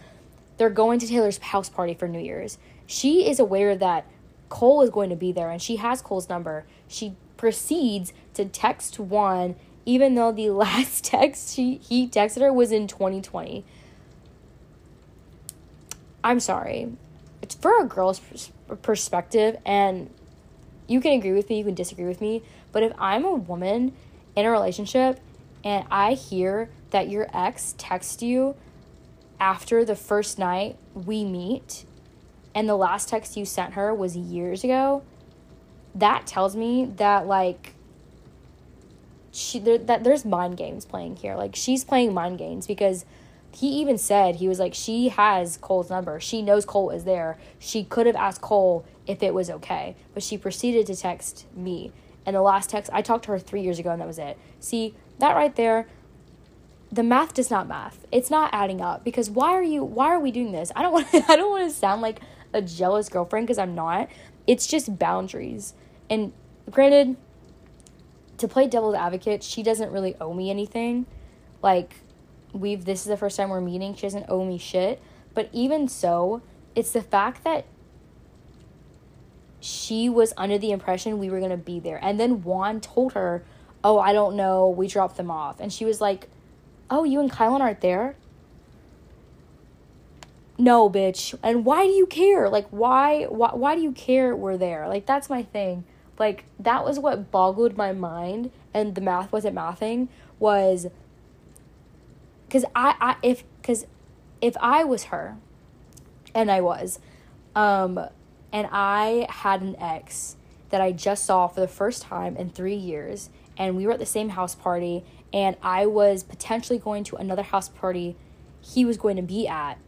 They're going to Taylor's house party for New Year's. She is aware that Cole is going to be there and she has Cole's number. She proceeds to text Juan even though the (laughs) last text she he texted her was in 2020. I'm sorry. It's for a girl's perspective and you can agree with me, you can disagree with me, but if I'm a woman in a relationship and I hear that your ex texts you after the first night we meet and the last text you sent her was years ago, that tells me that like she there, that there's mind games playing here. Like she's playing mind games because he even said he was like she has Cole's number. She knows Cole is there. She could have asked Cole if it was okay, but she proceeded to text me. And the last text I talked to her 3 years ago and that was it. See, that right there the math does not math. It's not adding up because why are you why are we doing this? I don't (laughs) want I don't want to sound like a jealous girlfriend because I'm not. It's just boundaries. And granted to play devil's advocate, she doesn't really owe me anything. Like we've this is the first time we're meeting. She doesn't owe me shit. But even so, it's the fact that she was under the impression we were going to be there. And then Juan told her, "Oh, I don't know. We dropped them off." And she was like, "Oh, you and Kylan aren't there?" No, bitch. And why do you care? Like why why why do you care we're there? Like that's my thing. Like that was what boggled my mind and the math wasn't mathing was cuz I I if cuz if I was her and I was um and I had an ex that I just saw for the first time in 3 years and we were at the same house party and I was potentially going to another house party he was going to be at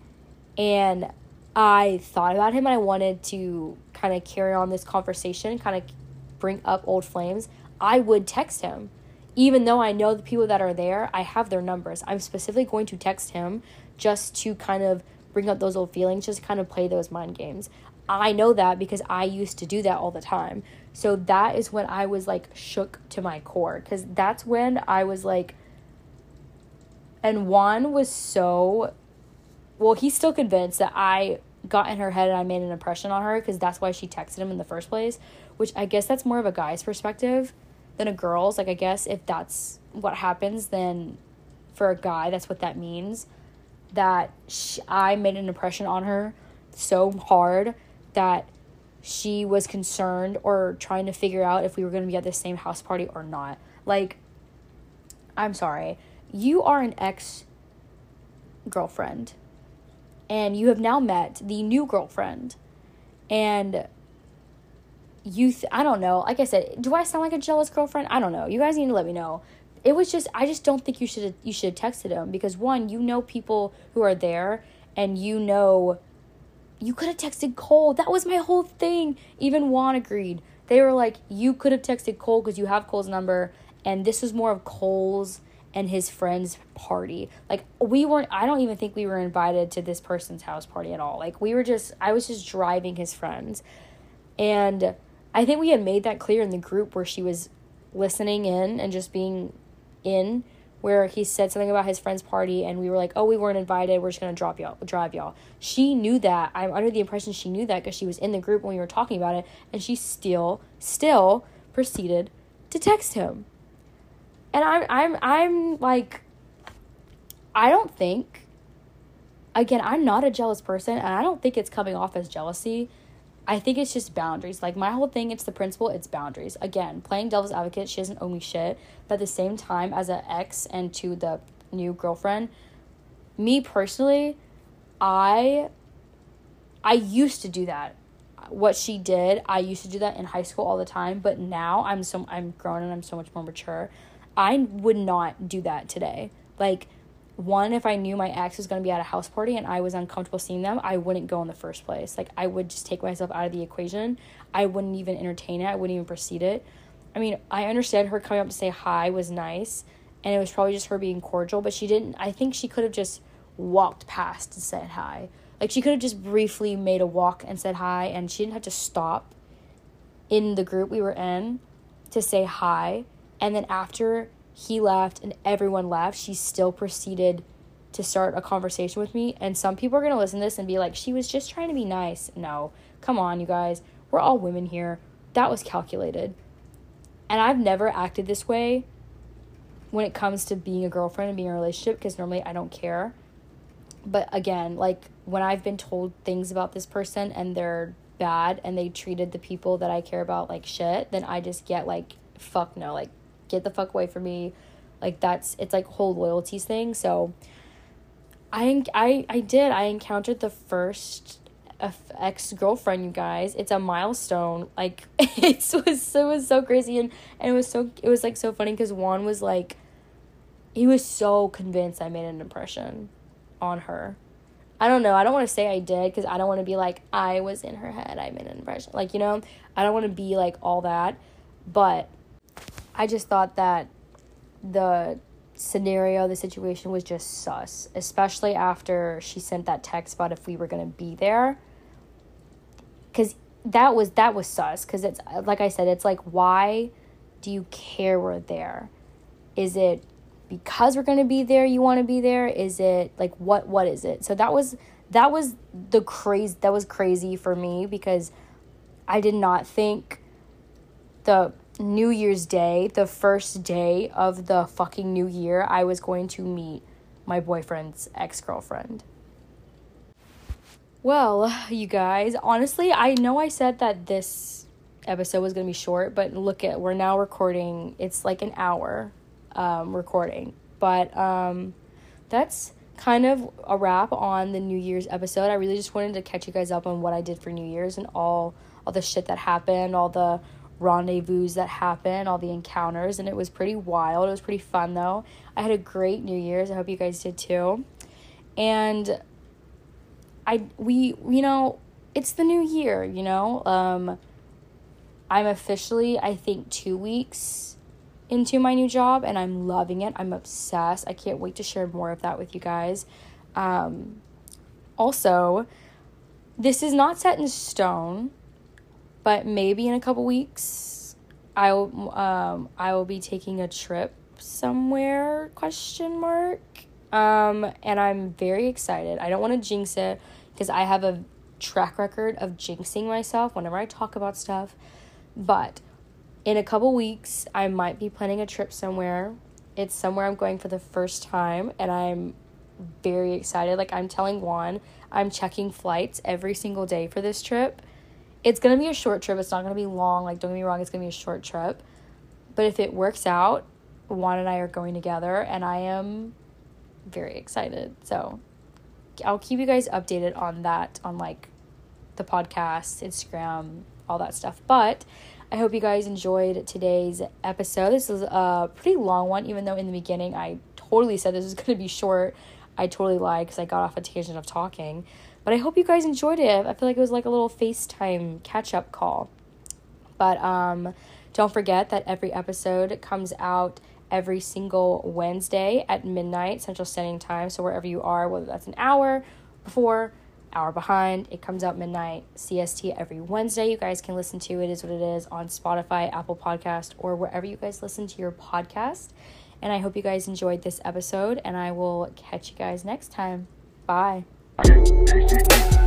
and I thought about him and I wanted to kind of carry on this conversation, kind of bring up old flames, I would text him. Even though I know the people that are there, I have their numbers. I'm specifically going to text him just to kind of bring up those old feelings, just kind of play those mind games. I know that because I used to do that all the time. So that is when I was like shook to my core because that's when I was like, and Juan was so, well, he's still convinced that I got in her head and I made an impression on her because that's why she texted him in the first place which I guess that's more of a guy's perspective than a girl's. Like, I guess if that's what happens, then for a guy, that's what that means. That she, I made an impression on her so hard that she was concerned or trying to figure out if we were going to be at the same house party or not. Like, I'm sorry. You are an ex girlfriend, and you have now met the new girlfriend. And you th- I don't know. Like I said, do I sound like a jealous girlfriend? I don't know. You guys need to let me know. It was just I just don't think you should you should have texted him because one, you know people who are there and you know you could have texted Cole. That was my whole thing. Even Juan agreed. They were like, you could have texted Cole because you have Cole's number, and this was more of Cole's and his friend's party. Like we weren't I don't even think we were invited to this person's house party at all. Like we were just I was just driving his friends. And I think we had made that clear in the group where she was listening in and just being in where he said something about his friend's party and we were like, "Oh, we weren't invited. We're just going to drop y'all, drive y'all." She knew that. I'm under the impression she knew that cuz she was in the group when we were talking about it and she still still proceeded to text him. And I'm I'm I'm like I don't think again, I'm not a jealous person and I don't think it's coming off as jealousy. I think it's just boundaries. Like my whole thing, it's the principle, it's boundaries. Again, playing devil's advocate, she doesn't owe me shit. But at the same time, as an ex and to the new girlfriend, me personally, I I used to do that. What she did, I used to do that in high school all the time, but now I'm so I'm grown and I'm so much more mature. I would not do that today. Like one, if I knew my ex was going to be at a house party and I was uncomfortable seeing them, I wouldn't go in the first place. Like, I would just take myself out of the equation. I wouldn't even entertain it, I wouldn't even proceed it. I mean, I understand her coming up to say hi was nice, and it was probably just her being cordial, but she didn't. I think she could have just walked past and said hi. Like, she could have just briefly made a walk and said hi, and she didn't have to stop in the group we were in to say hi. And then after he left and everyone left, she still proceeded to start a conversation with me. And some people are going to listen to this and be like, she was just trying to be nice. No, come on, you guys. We're all women here. That was calculated. And I've never acted this way when it comes to being a girlfriend and being in a relationship because normally I don't care. But again, like when I've been told things about this person and they're bad and they treated the people that I care about like shit, then I just get like, fuck no. Like, get the fuck away from me. Like that's it's like whole loyalties thing. So I I I did. I encountered the first ex girlfriend, you guys. It's a milestone. Like (laughs) it was it was so crazy and and it was so it was like so funny because Juan was like, he was so convinced I made an impression on her. I don't know. I don't want to say I did because I don't want to be like I was in her head. I made an impression. Like you know, I don't want to be like all that, but I just thought that the scenario, the situation was just sus, especially after she sent that text about if we were going to be there. Cuz that was that was sus cuz it's like I said it's like why do you care we're there? Is it because we're going to be there you want to be there? Is it like what what is it? So that was that was the crazy that was crazy for me because I did not think the New Year's Day, the first day of the fucking new year, I was going to meet my boyfriend's ex girlfriend. Well, you guys, honestly, I know I said that this episode was going to be short, but look at we're now recording. It's like an hour um, recording. But um, that's kind of a wrap on the New Year's episode. I really just wanted to catch you guys up on what I did for New Year's and all all the shit that happened, all the rendezvous that happened, all the encounters, and it was pretty wild. It was pretty fun though. I had a great New Year's. I hope you guys did too. And I we you know, it's the new year, you know. Um I'm officially I think 2 weeks into my new job and I'm loving it. I'm obsessed. I can't wait to share more of that with you guys. Um also, this is not set in stone but maybe in a couple weeks I'll um I will be taking a trip somewhere question mark um and I'm very excited. I don't want to jinx it because I have a track record of jinxing myself whenever I talk about stuff. But in a couple weeks, I might be planning a trip somewhere. It's somewhere I'm going for the first time, and I'm very excited. Like, I'm telling Juan, I'm checking flights every single day for this trip it's gonna be a short trip. It's not gonna be long. Like, don't get me wrong, it's gonna be a short trip. But if it works out, Juan and I are going together, and I am very excited. So I'll keep you guys updated on that on like the podcast, Instagram, all that stuff. But I hope you guys enjoyed today's episode. This is a pretty long one, even though in the beginning I totally said this was going to be short. I totally lied because I got off a tangent of talking. But I hope you guys enjoyed it. I feel like it was like a little FaceTime catch up call. But um, don't forget that every episode comes out every single Wednesday at midnight Central Standing Time. So wherever you are, whether that's an hour before, hour behind, it comes out midnight CST every Wednesday. You guys can listen to it is what it is on Spotify, Apple Podcast, or wherever you guys listen to your podcast. And I hope you guys enjoyed this episode, and I will catch you guys next time. Bye. You.